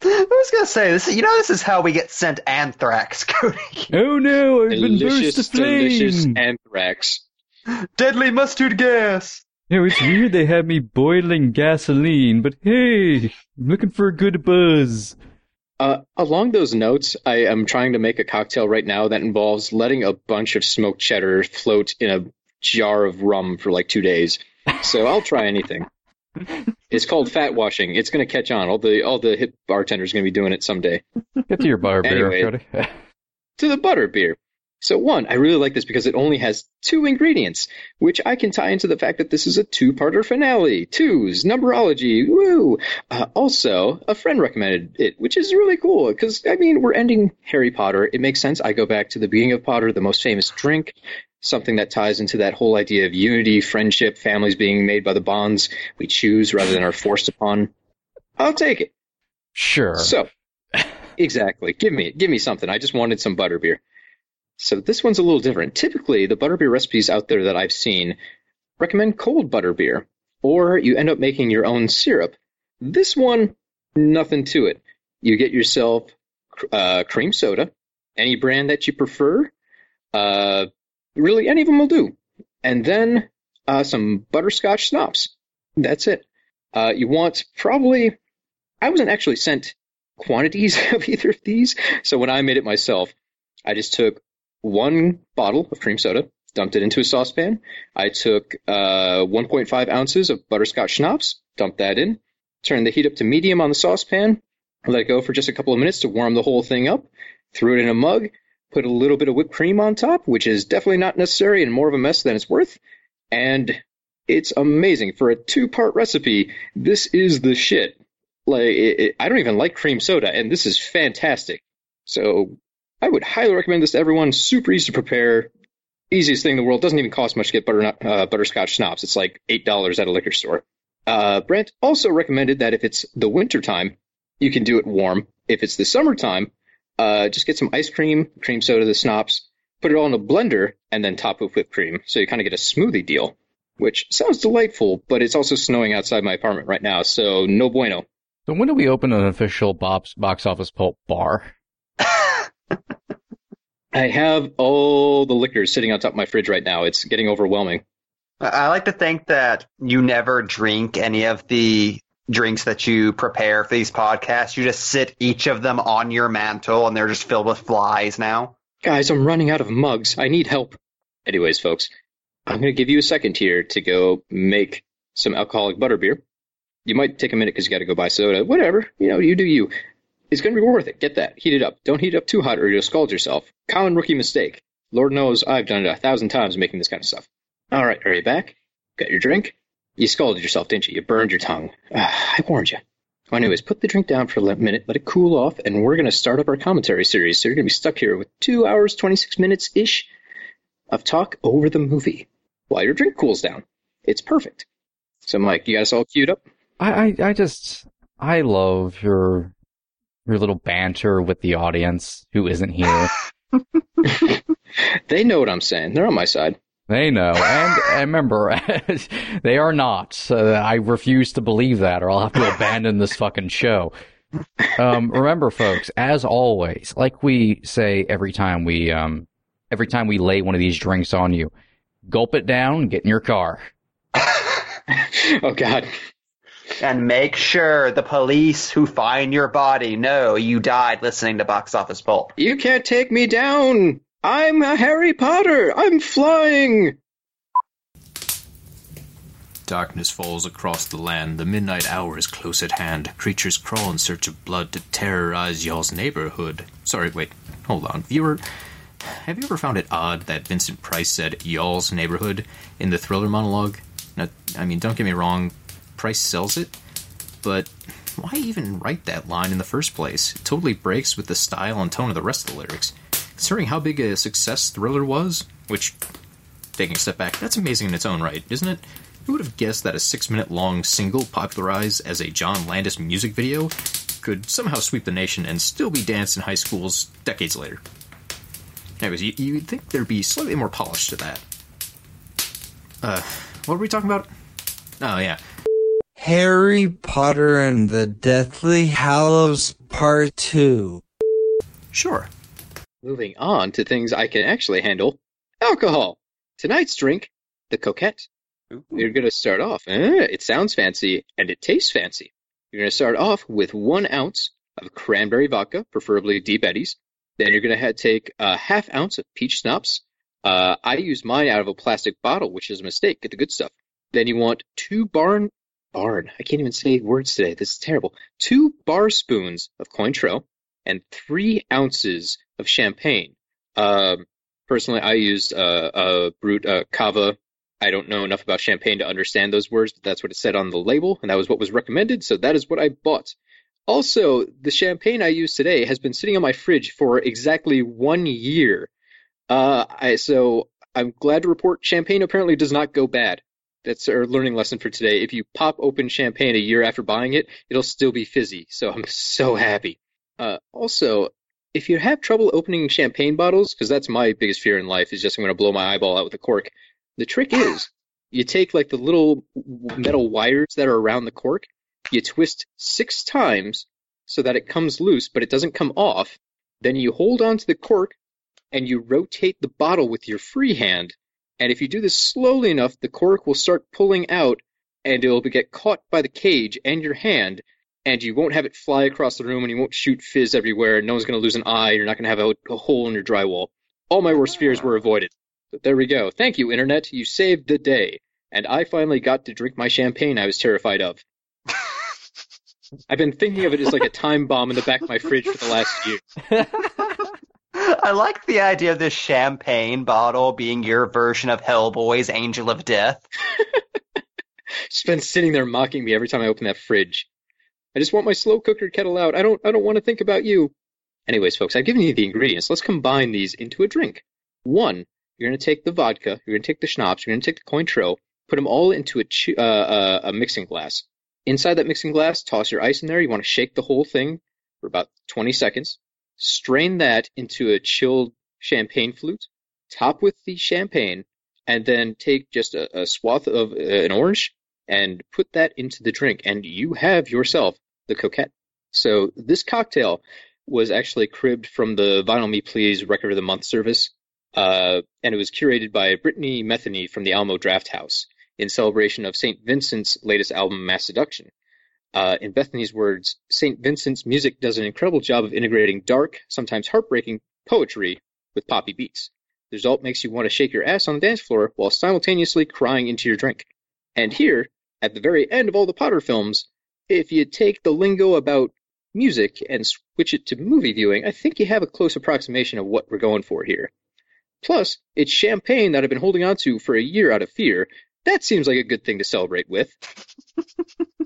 I was gonna say this. You know, this is how we get sent anthrax, Cody. Oh no, I've been burst delicious, aflame. delicious anthrax. Deadly mustard gas. No, it's weird they have me boiling gasoline, but hey, I'm looking for a good buzz. Uh, along those notes, I am trying to make a cocktail right now that involves letting a bunch of smoked cheddar float in a jar of rum for like two days. So I'll try anything. It's called fat washing. It's going to catch on. All the all the hip bartenders are going to be doing it someday. Get to your bar beer, Anyway. Cody. to the butter beer. So one, I really like this because it only has two ingredients, which I can tie into the fact that this is a two-parter finale. Twos, numberology, woo! Uh, also, a friend recommended it, which is really cool because I mean we're ending Harry Potter. It makes sense. I go back to the beginning of Potter, the most famous drink, something that ties into that whole idea of unity, friendship, families being made by the bonds we choose rather than are forced upon. I'll take it. Sure. So, exactly. Give me, give me something. I just wanted some butterbeer. So this one's a little different. Typically, the butterbeer recipes out there that I've seen recommend cold butterbeer, or you end up making your own syrup. This one, nothing to it. You get yourself uh, cream soda, any brand that you prefer. Uh, really, any of them will do. And then uh, some butterscotch schnapps. That's it. Uh, you want probably. I wasn't actually sent quantities of either of these, so when I made it myself, I just took one bottle of cream soda, dumped it into a saucepan. I took uh, 1.5 ounces of butterscotch schnapps, dumped that in, turned the heat up to medium on the saucepan, let it go for just a couple of minutes to warm the whole thing up, threw it in a mug, put a little bit of whipped cream on top, which is definitely not necessary and more of a mess than it's worth, and it's amazing. For a two part recipe, this is the shit. Like, it, it, I don't even like cream soda, and this is fantastic. So I would highly recommend this to everyone. Super easy to prepare. Easiest thing in the world. Doesn't even cost much to get butter, uh, butterscotch schnapps. It's like $8 at a liquor store. Uh, Brent also recommended that if it's the winter time, you can do it warm. If it's the summertime, uh, just get some ice cream, cream soda, the schnapps, put it all in a blender, and then top with whipped cream. So you kind of get a smoothie deal, which sounds delightful, but it's also snowing outside my apartment right now, so no bueno. So when do we open an official box, box office pulp bar? I have all the liquors sitting on top of my fridge right now. It's getting overwhelming. I like to think that you never drink any of the drinks that you prepare for these podcasts. You just sit each of them on your mantle and they're just filled with flies now. Guys, I'm running out of mugs. I need help. Anyways, folks, I'm going to give you a second here to go make some alcoholic butterbeer. You might take a minute because you got to go buy soda. Whatever. You know, you do you. It's going to be worth it. Get that. Heat it up. Don't heat it up too hot or you'll scald yourself. Common rookie mistake. Lord knows I've done it a thousand times making this kind of stuff. All right, are you back? Got your drink? You scalded yourself, didn't you? You burned your tongue. Ah, I warned you. Well, anyways, put the drink down for a minute, let it cool off, and we're going to start up our commentary series. So you're going to be stuck here with two hours, 26 minutes ish of talk over the movie while your drink cools down. It's perfect. So, Mike, you got us all queued up? I, I, I just, I love your, your little banter with the audience who isn't here. they know what I'm saying. They're on my side. They know, and, and remember, they are not. Uh, I refuse to believe that, or I'll have to abandon this fucking show. Um, remember, folks, as always, like we say every time we, um, every time we lay one of these drinks on you, gulp it down, get in your car. oh God. And make sure the police who find your body know you died listening to Box Office Pulp. You can't take me down. I'm a Harry Potter. I'm flying. Darkness falls across the land. The midnight hour is close at hand. Creatures crawl in search of blood to terrorize y'all's neighborhood. Sorry, wait. Hold on. Viewer, have you ever found it odd that Vincent Price said y'all's neighborhood in the thriller monologue? Now, I mean, don't get me wrong, Price sells it, but why even write that line in the first place? It totally breaks with the style and tone of the rest of the lyrics. Considering how big a success Thriller was, which, taking a step back, that's amazing in its own right, isn't it? Who would have guessed that a six minute long single popularized as a John Landis music video could somehow sweep the nation and still be danced in high schools decades later? Anyways, you, you'd think there'd be slightly more polish to that. Uh, what were we talking about? Oh, yeah. Harry Potter and the Deathly Hallows Part 2. Sure. Moving on to things I can actually handle. Alcohol. Tonight's drink, the Coquette. You're going to start off. Eh, it sounds fancy and it tastes fancy. You're going to start off with one ounce of cranberry vodka, preferably Deep Eddies. Then you're going to take a half ounce of peach schnapps. Uh, I use mine out of a plastic bottle, which is a mistake. Get the good stuff. Then you want two barn barn. I can't even say words today. This is terrible. Two bar spoons of Cointreau and three ounces of champagne. Um, personally, I used uh, a brut uh, cava. I don't know enough about champagne to understand those words, but that's what it said on the label, and that was what was recommended, so that is what I bought. Also, the champagne I used today has been sitting on my fridge for exactly one year. Uh, I, so I'm glad to report champagne apparently does not go bad. That's our learning lesson for today. If you pop open champagne a year after buying it, it'll still be fizzy. So I'm so happy. Uh, also, if you have trouble opening champagne bottles, because that's my biggest fear in life, is just I'm going to blow my eyeball out with a cork. The trick is you take like the little metal wires that are around the cork, you twist six times so that it comes loose, but it doesn't come off. Then you hold onto the cork and you rotate the bottle with your free hand. And if you do this slowly enough, the cork will start pulling out and it'll get caught by the cage and your hand. And you won't have it fly across the room and you won't shoot fizz everywhere. And no one's going to lose an eye. You're not going to have a, a hole in your drywall. All my worst fears were avoided. But there we go. Thank you, Internet. You saved the day. And I finally got to drink my champagne I was terrified of. I've been thinking of it as like a time bomb in the back of my fridge for the last year. I like the idea of this champagne bottle being your version of Hellboy's Angel of Death. She's been sitting there mocking me every time I open that fridge. I just want my slow cooker kettle out. I don't I don't want to think about you. Anyways, folks, I've given you the ingredients. Let's combine these into a drink. One, you're going to take the vodka, you're going to take the schnapps, you're going to take the Cointreau, put them all into a, uh, uh, a mixing glass. Inside that mixing glass, toss your ice in there. You want to shake the whole thing for about 20 seconds. Strain that into a chilled champagne flute. Top with the champagne, and then take just a, a swath of uh, an orange and put that into the drink, and you have yourself the coquette. So this cocktail was actually cribbed from the Vinyl Me Please Record of the Month service, uh, and it was curated by Brittany Metheny from the Alamo Drafthouse in celebration of St. Vincent's latest album, Masseduction. Uh, in Bethany's words, St. Vincent's music does an incredible job of integrating dark, sometimes heartbreaking poetry with poppy beats. The result makes you want to shake your ass on the dance floor while simultaneously crying into your drink. And here, at the very end of all the Potter films, if you take the lingo about music and switch it to movie viewing, I think you have a close approximation of what we're going for here. Plus, it's champagne that I've been holding on to for a year out of fear. That seems like a good thing to celebrate with.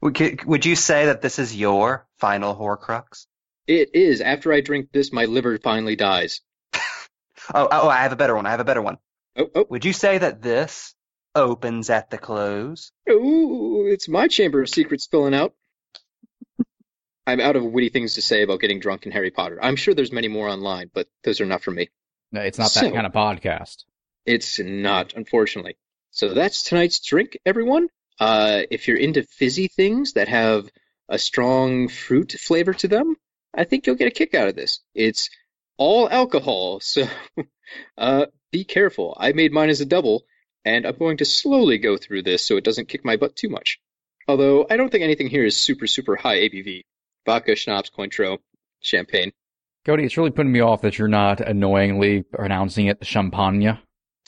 Would, would you say that this is your final Horcrux? It is. After I drink this, my liver finally dies. oh, oh, I have a better one. I have a better one. Oh, oh. Would you say that this opens at the close? Ooh, it's my chamber of secrets filling out. I'm out of witty things to say about getting drunk in Harry Potter. I'm sure there's many more online, but those are not for me. No, it's not that kind of podcast. It's not, unfortunately. So that's tonight's drink, everyone. Uh, if you're into fizzy things that have a strong fruit flavor to them, I think you'll get a kick out of this. It's all alcohol, so uh, be careful. I made mine as a double, and I'm going to slowly go through this so it doesn't kick my butt too much. Although I don't think anything here is super, super high ABV. Vodka, schnapps, Cointreau, champagne. Cody, it's really putting me off that you're not annoyingly pronouncing it champagne.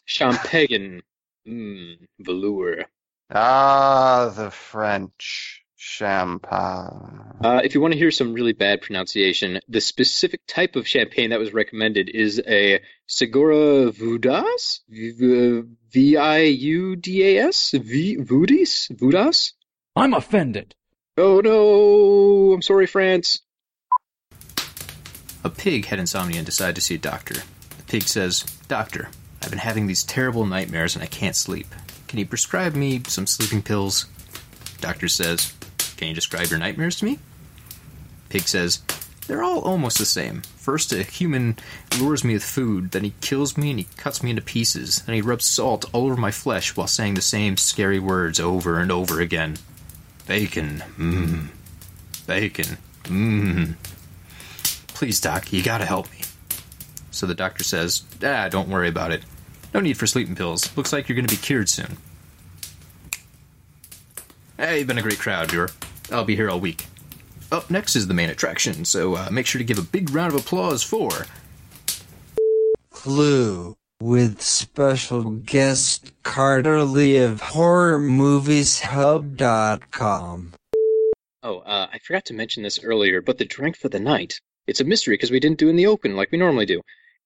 Champagne. Mmm, velour. Ah, the French champagne. Uh, if you want to hear some really bad pronunciation, the specific type of champagne that was recommended is a Segura Vudas? V I U D A S? V Vudis? Vudas? I'm offended. Oh no! I'm sorry, France. A pig had insomnia and decided to see a doctor. The pig says, Doctor, I've been having these terrible nightmares and I can't sleep. Can you prescribe me some sleeping pills? Doctor says, Can you describe your nightmares to me? Pig says, They're all almost the same. First, a human lures me with food, then he kills me and he cuts me into pieces, then he rubs salt all over my flesh while saying the same scary words over and over again. Bacon, mmm. Bacon, mmm. Please, Doc, you gotta help me. So the doctor says, Ah, don't worry about it. No need for sleeping pills. Looks like you're gonna be cured soon. Hey, you've been a great crowd, viewer. I'll be here all week. Up next is the main attraction, so uh, make sure to give a big round of applause for Clue with special guest Carter Lee of HorrorMoviesHub.com. Oh, uh, I forgot to mention this earlier, but the drink for the night it's a mystery because we didn't do it in the open like we normally do,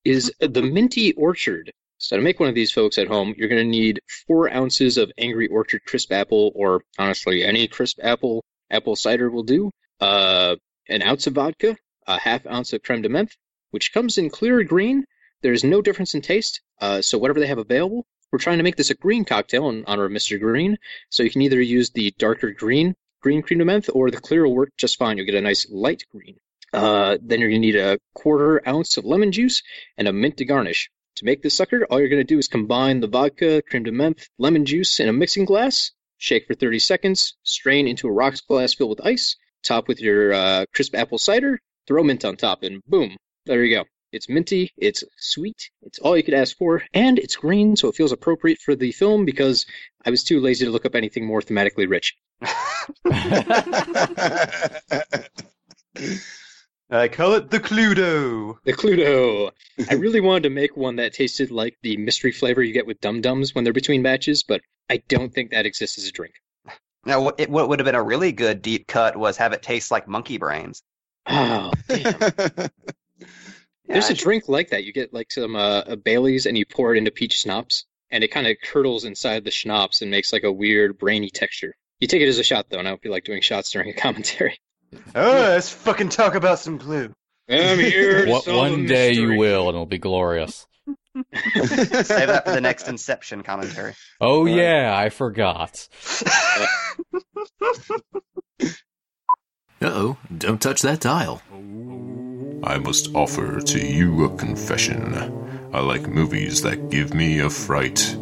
is the Minty Orchard. So to make one of these folks at home, you're going to need four ounces of Angry Orchard crisp apple, or honestly, any crisp apple apple cider will do. Uh, an ounce of vodka, a half ounce of creme de menthe, which comes in clear green. There's no difference in taste, uh, so whatever they have available. We're trying to make this a green cocktail in honor of Mr. Green, so you can either use the darker green green creme de menthe or the clear will work just fine. You'll get a nice light green. Uh, then you're going to need a quarter ounce of lemon juice and a mint to garnish. To make this sucker, all you're going to do is combine the vodka, creme de menthe, lemon juice in a mixing glass, shake for 30 seconds, strain into a rocks glass filled with ice, top with your uh, crisp apple cider, throw mint on top, and boom, there you go. It's minty, it's sweet, it's all you could ask for, and it's green, so it feels appropriate for the film because I was too lazy to look up anything more thematically rich. I call it the Cluedo. The Cluedo. I really wanted to make one that tasted like the mystery flavor you get with Dum Dums when they're between batches, but I don't think that exists as a drink. Now, what, it, what would have been a really good deep cut was have it taste like monkey brains. Oh, damn. There's a drink like that. You get like some uh, a Bailey's and you pour it into peach schnapps, and it kind of curdles inside the schnapps and makes like a weird brainy texture. You take it as a shot though, and I don't feel like doing shots during a commentary. Oh, let's fucking talk about some glue. I'm here. to One, solve one the day you will, and it'll be glorious. Save that for the next Inception commentary. Oh yeah, I forgot. Uh-oh, don't touch that dial. I must offer to you a confession. I like movies that give me a fright.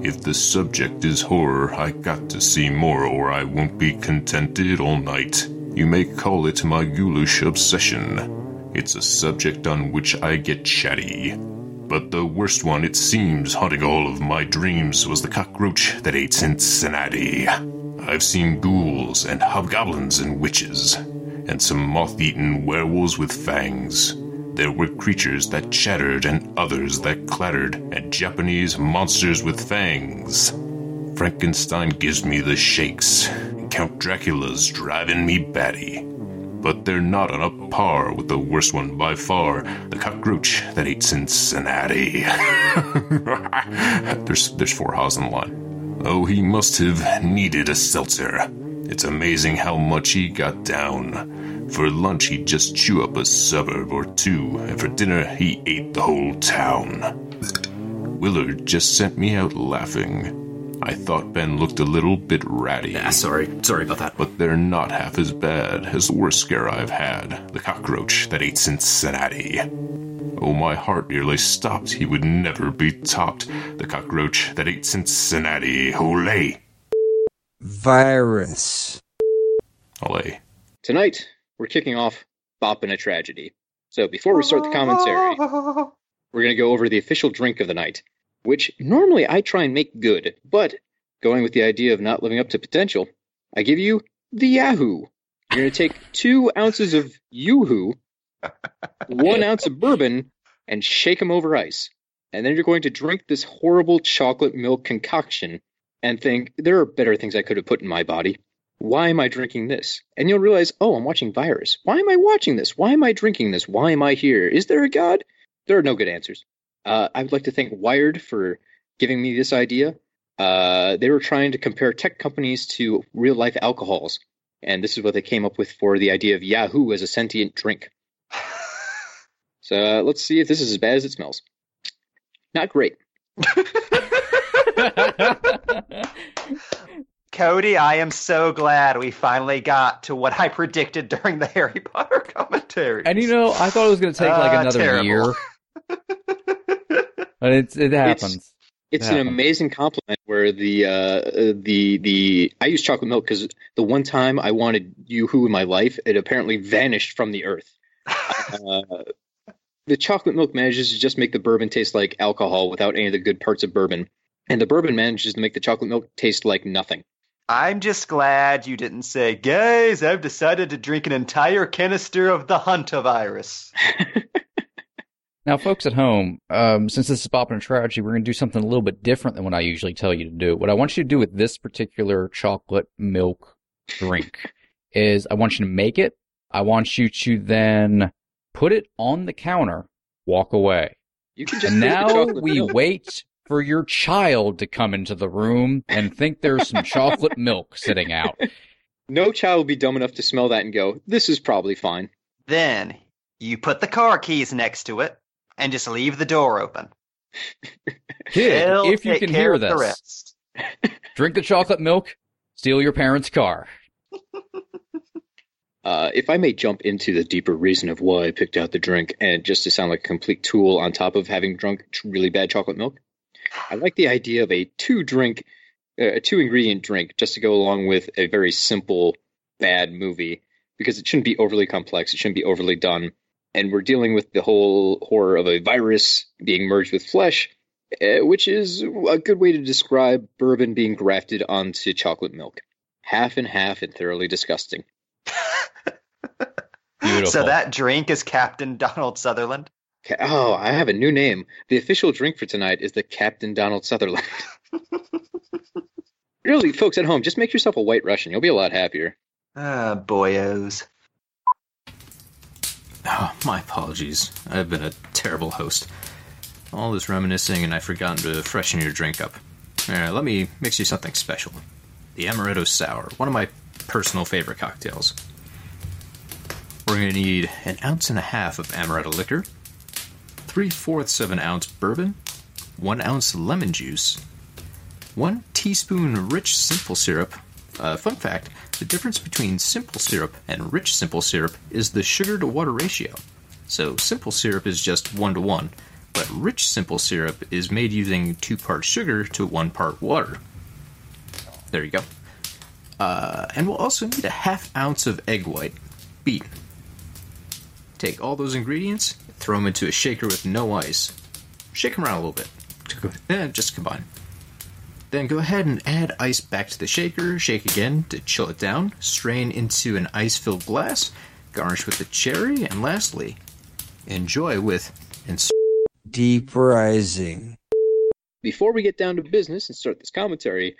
If the subject is horror, I got to see more or I won't be contented all night. You may call it my ghoulish obsession. It's a subject on which I get chatty. But the worst one, it seems, haunting all of my dreams, was the cockroach that ate Cincinnati. I've seen ghouls and hobgoblins and witches, and some moth eaten werewolves with fangs. There were creatures that chattered and others that clattered, and Japanese monsters with fangs. Frankenstein gives me the shakes, and Count Dracula's driving me batty. But they're not on a par with the worst one by far, the cockroach that ate Cincinnati. there's there's four haws in the line. Oh, he must have needed a seltzer. It's amazing how much he got down. For lunch, he'd just chew up a suburb or two, and for dinner, he ate the whole town. Willard just sent me out laughing. I thought Ben looked a little bit ratty. Ah, sorry. Sorry about that. But they're not half as bad as the worst scare I've had the cockroach that ate Cincinnati. Oh, my heart nearly stopped. He would never be topped. The cockroach that ate Cincinnati. Olay! Virus. Olay. Tonight, we're kicking off Bop in a Tragedy. So before we start the commentary, we're going to go over the official drink of the night, which normally I try and make good, but going with the idea of not living up to potential, I give you the Yahoo. You're going to take two ounces of Yoo-hoo, one ounce of bourbon, and shake them over ice. And then you're going to drink this horrible chocolate milk concoction and think, there are better things I could have put in my body. Why am I drinking this? And you'll realize, oh, I'm watching Virus. Why am I watching this? Why am I drinking this? Why am I here? Is there a God? There are no good answers. Uh, I would like to thank Wired for giving me this idea. Uh, they were trying to compare tech companies to real life alcohols, and this is what they came up with for the idea of Yahoo as a sentient drink. So uh, let's see if this is as bad as it smells. Not great. Cody, I am so glad we finally got to what I predicted during the Harry Potter commentary. And you know, I thought it was going to take like Ah, another terrible. year, but it's, it happens. It's Yeah. an amazing compliment where the uh, uh, the the I use chocolate milk because the one time I wanted Yoo-hoo in my life, it apparently vanished from the earth. Uh, the chocolate milk manages to just make the bourbon taste like alcohol without any of the good parts of bourbon, and the bourbon manages to make the chocolate milk taste like nothing. I'm just glad you didn't say, guys, I've decided to drink an entire canister of the Hantavirus. Now, folks at home, um, since this is Bop and Tragedy, we're going to do something a little bit different than what I usually tell you to do. What I want you to do with this particular chocolate milk drink is I want you to make it. I want you to then put it on the counter, walk away. You can just And now chocolate we milk. wait for your child to come into the room and think there's some chocolate milk sitting out. No child will be dumb enough to smell that and go, "This is probably fine." Then you put the car keys next to it and just leave the door open. Kid, He'll if you can hear of the rest. drink the chocolate milk, steal your parents' car. Uh, if I may jump into the deeper reason of why I picked out the drink, and just to sound like a complete tool on top of having drunk really bad chocolate milk, I like the idea of a two drink, uh, a two ingredient drink, just to go along with a very simple bad movie, because it shouldn't be overly complex, it shouldn't be overly done, and we're dealing with the whole horror of a virus being merged with flesh, uh, which is a good way to describe bourbon being grafted onto chocolate milk, half and half and thoroughly disgusting. Beautiful. So that drink is Captain Donald Sutherland. Ca- Oh, I have a new name. The official drink for tonight is the Captain Donald Sutherland. really, folks at home, just make yourself a white Russian. You'll be a lot happier. Ah, boyos. Oh, my apologies. I've been a terrible host. All this reminiscing, and I've forgotten to freshen your drink up. Alright, let me mix you something special. The Amaretto Sour, one of my personal favorite cocktails. We're going to need an ounce and a half of amaretto liquor, three fourths of an ounce bourbon, one ounce lemon juice, one teaspoon rich simple syrup. Uh, fun fact the difference between simple syrup and rich simple syrup is the sugar to water ratio. So, simple syrup is just 1 to 1, but rich simple syrup is made using 2 parts sugar to 1 part water. There you go. Uh, and we'll also need a half ounce of egg white, beaten. Take all those ingredients, throw them into a shaker with no ice. Shake them around a little bit. Eh, just combine. Then go ahead and add ice back to the shaker, shake again to chill it down, strain into an ice filled glass, garnish with a cherry, and lastly, enjoy with ins- Deep Rising. Before we get down to business and start this commentary,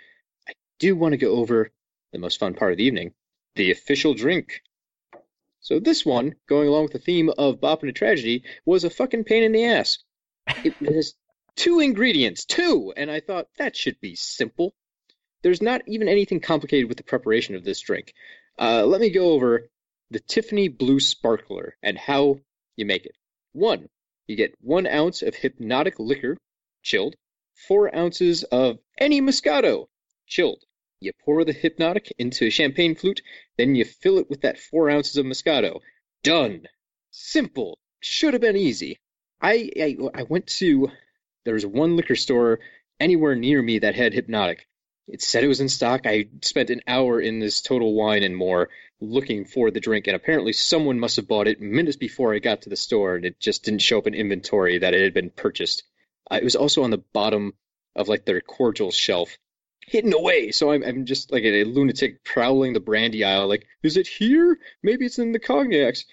I do want to go over the most fun part of the evening the official drink. So, this one, going along with the theme of Bop and a Tragedy, was a fucking pain in the ass. It has two ingredients, two, and I thought that should be simple. There's not even anything complicated with the preparation of this drink. Uh, let me go over the Tiffany Blue Sparkler and how you make it. One, you get one ounce of Hpnotiq liquor, chilled, four ounces of any Moscato, chilled. You pour the Hpnotiq into a champagne flute, then you fill it with that four ounces of Moscato. Done. Simple. Should have been easy. I, I I went to there was one liquor store anywhere near me that had Hpnotiq. It said it was in stock. I spent an hour in this Total Wine and More looking for the drink, and apparently someone must have bought it minutes before I got to the store, and it just didn't show up in inventory that it had been purchased. Uh, it was also on the bottom of like their cordial shelf, hidden away. So I'm, I'm just like a lunatic prowling the brandy aisle, like, is it here? Maybe it's in the cognacs.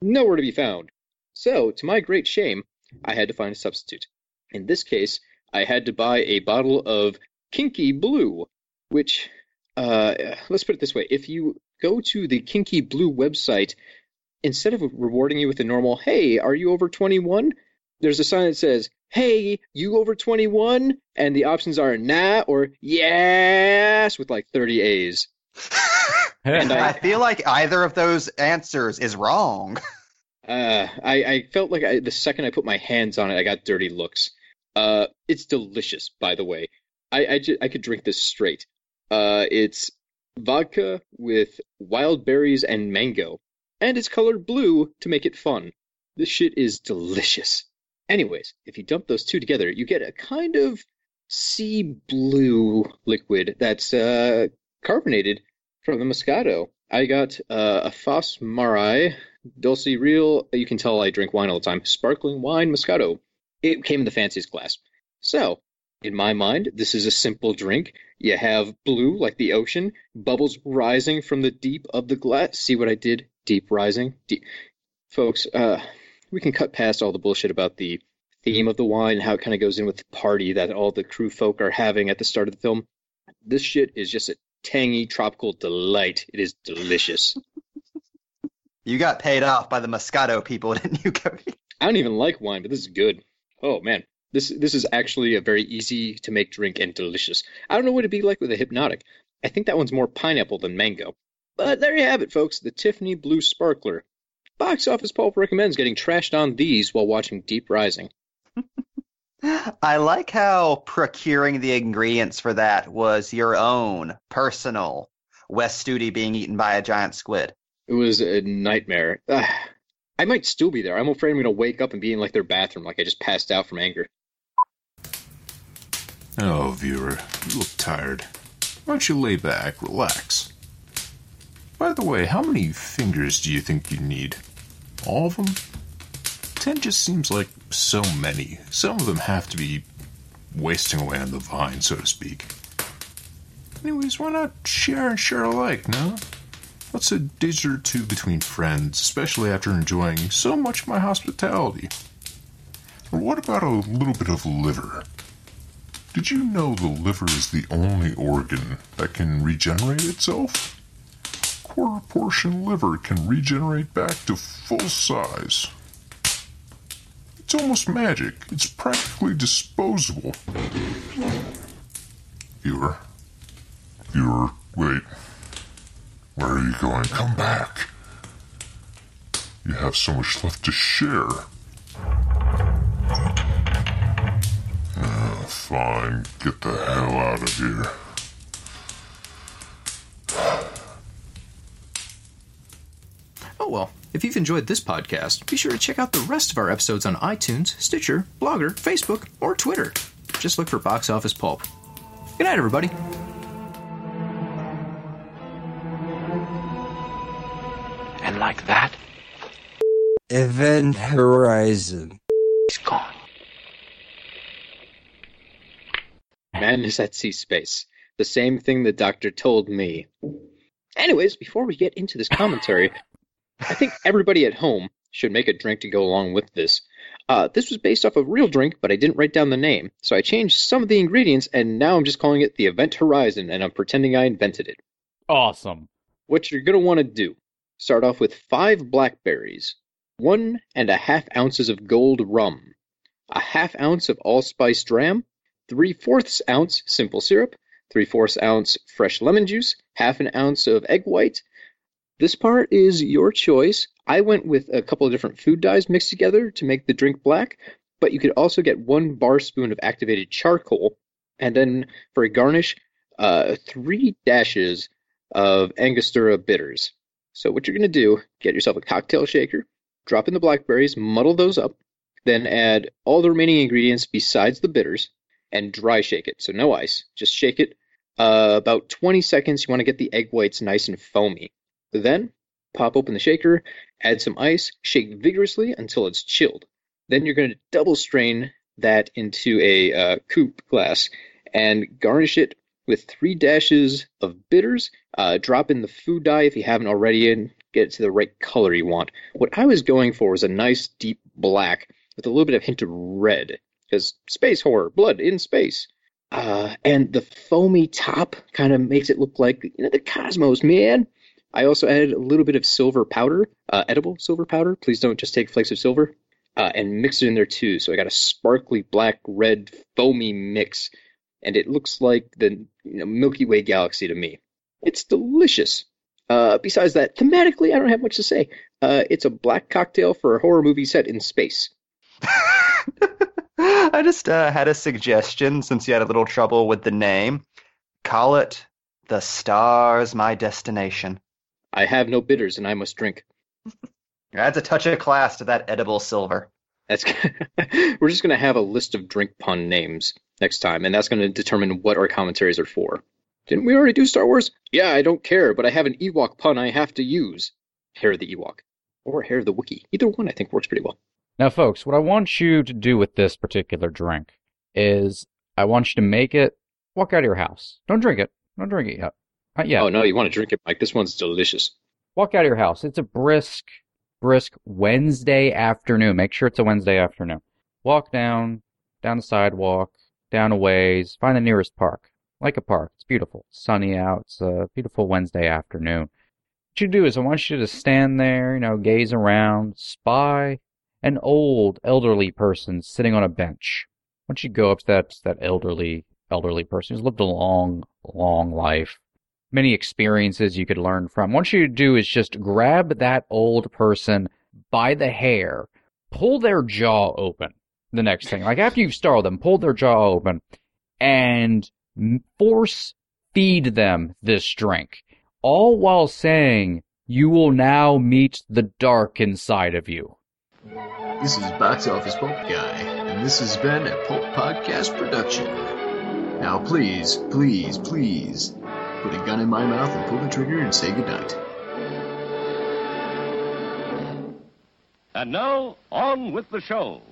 Nowhere to be found. So, to my great shame, I had to find a substitute. In this case, I had to buy a bottle of Kinky Blue, which, uh, let's put it this way: if you go to the Kinky Blue website, instead of rewarding you with a normal "Hey, are you over 21?" there's a sign that says, "Hey, you over 21?" and the options are "Nah" or "Yes" with like 30 A's. And I I- feel like either of those answers is wrong. Uh, I, I felt like I, the second I put my hands on it, I got dirty looks. Uh, it's delicious, by the way. I, I, ju- I could drink this straight. Uh, it's vodka with wild berries and mango, and it's colored blue to make it fun. This shit is delicious. Anyways, if you dump those two together, you get a kind of sea blue liquid that's uh, carbonated from the Moscato. I got uh, a Foss Marai Dulce Real. You can tell I drink wine all the time. Sparkling wine Moscato. It came in the fanciest glass. So, in my mind, this is a simple drink. You have blue like the ocean, bubbles rising from the deep of the glass. See what I did? Deep rising. Deep. Folks, uh, we can cut past all the bullshit about the theme of the wine and how it kind of goes in with the party that all the crew folk are having at the start of the film. This shit is just a tangy tropical delight. It is delicious. You got paid off by the Moscato people, didn't you, Cody? I don't even like wine, but this is good. Oh man, this this is actually a very easy to make drink and delicious. I don't know what it'd be like with a Hpnotiq. I think that one's more pineapple than mango. But there you have it, folks. The Tiffany Blue Sparkler. Box Office Pulp recommends getting trashed on these while watching Deep Rising. I like how procuring the ingredients for that was your own personal Wes Studi being eaten by a giant squid. It was a nightmare. Ugh. I might still be there. I'm afraid I'm going to wake up and be in like their bathroom, like I just passed out from anger. Oh, viewer, you look tired. Why don't you lay back, relax? By the way, how many fingers do you think you need? All of them? Ten just seems like so many. Some of them have to be wasting away on the vine, so to speak. Anyways, why not share and share alike, no? What's a dish or two between friends, especially after enjoying so much of my hospitality? Or what about a little bit of liver? Did you know the liver is the only organ that can regenerate itself? Quarter portion liver can regenerate back to full size. It's almost magic. It's practically disposable. Viewer. Viewer, wait. Where are you going? Come back. You have so much left to share. Ah, fine. Get the hell out of here. Oh well, if you've enjoyed this podcast, be sure to check out the rest of our episodes on iTunes, Stitcher, Blogger, Facebook, or Twitter. Just look for Box Office Pulp. Good night, everybody. And like that, Event Horizon. he's gone. Madness at Sea Space. The same thing the doctor told me. Anyways, before we get into this commentary, I think everybody at home should make a drink to go along with this. Uh, this was based off a real drink, but I didn't write down the name, so I changed some of the ingredients, and now I'm just calling it the Event Horizon, and I'm pretending I invented it. Awesome. What you're going to want to do start off with five blackberries, one and a half ounces of gold rum, a half ounce of allspice dram, three fourths ounce simple syrup, three fourths ounce fresh lemon juice, half an ounce of egg white. This part is your choice. I went with a couple of different food dyes mixed together to make the drink black, but you could also get one bar spoon of activated charcoal, and then for a garnish, uh, three dashes of Angostura bitters. So what you're going to do, get yourself a cocktail shaker, drop in the blackberries, muddle those up, then add all the remaining ingredients besides the bitters, and dry shake it. So no ice, just shake it. Uh, about 20 seconds, you want to get the egg whites nice and foamy. Then pop open the shaker, add some ice, shake vigorously until it's chilled. Then you're going to double strain that into a uh, coupe glass and garnish it with three dashes of bitters. Uh, drop in the food dye if you haven't already and get it to the right color you want. What I was going for was a nice deep black with a little bit of hint of red because space horror, blood in space. Uh, and the foamy top kind of makes it look like you know, the cosmos, man. I also added a little bit of silver powder, uh, edible silver powder. Please don't just take flakes of silver, uh, and mix it in there too. So I got a sparkly black red foamy mix, and it looks like the you know, Milky Way galaxy to me. It's delicious. Uh, besides that, thematically, I don't have much to say. Uh, it's a black cocktail for a horror movie set in space. I just uh, had a suggestion since you had a little trouble with the name. Call it The Stars My Destination. I have no bitters, and I must drink. Adds a touch of class to that edible silver. That's we're just gonna have a list of drink pun names next time, and that's gonna determine what our commentaries are for. Didn't we already do Star Wars? Yeah, I don't care, but I have an Ewok pun I have to use. Hair of the Ewok. Or Hair of the Wookiee. Either one I think works pretty well. Now, folks, what I want you to do with this particular drink is I want you to make it, walk out of your house. Don't drink it. Don't drink it yet. Uh, Not yet. Oh no, you want to drink it, Mike. This one's delicious. Walk out of your house. It's a brisk, brisk Wednesday afternoon. Make sure it's a Wednesday afternoon. Walk down, down the sidewalk, down a ways, find the nearest park. Like a park. It's beautiful. It's sunny out. It's a beautiful Wednesday afternoon. What you do is I want you to stand there, you know, gaze around, spy an old elderly person sitting on a bench. Want you go up to that that elderly elderly person who's lived a long, long life, many experiences you could learn from. What you do is just grab that old person by the hair, pull their jaw open. The next thing, like after you've startled them, pull their jaw open, and force feed them this drink, all while saying, "You will now meet the dark inside of you." This is Box Office Pulp Guy, and this has been a Pulp Podcast production. Now, please, please, please, put a gun in my mouth and pull the trigger and say goodnight. And now, on with the show.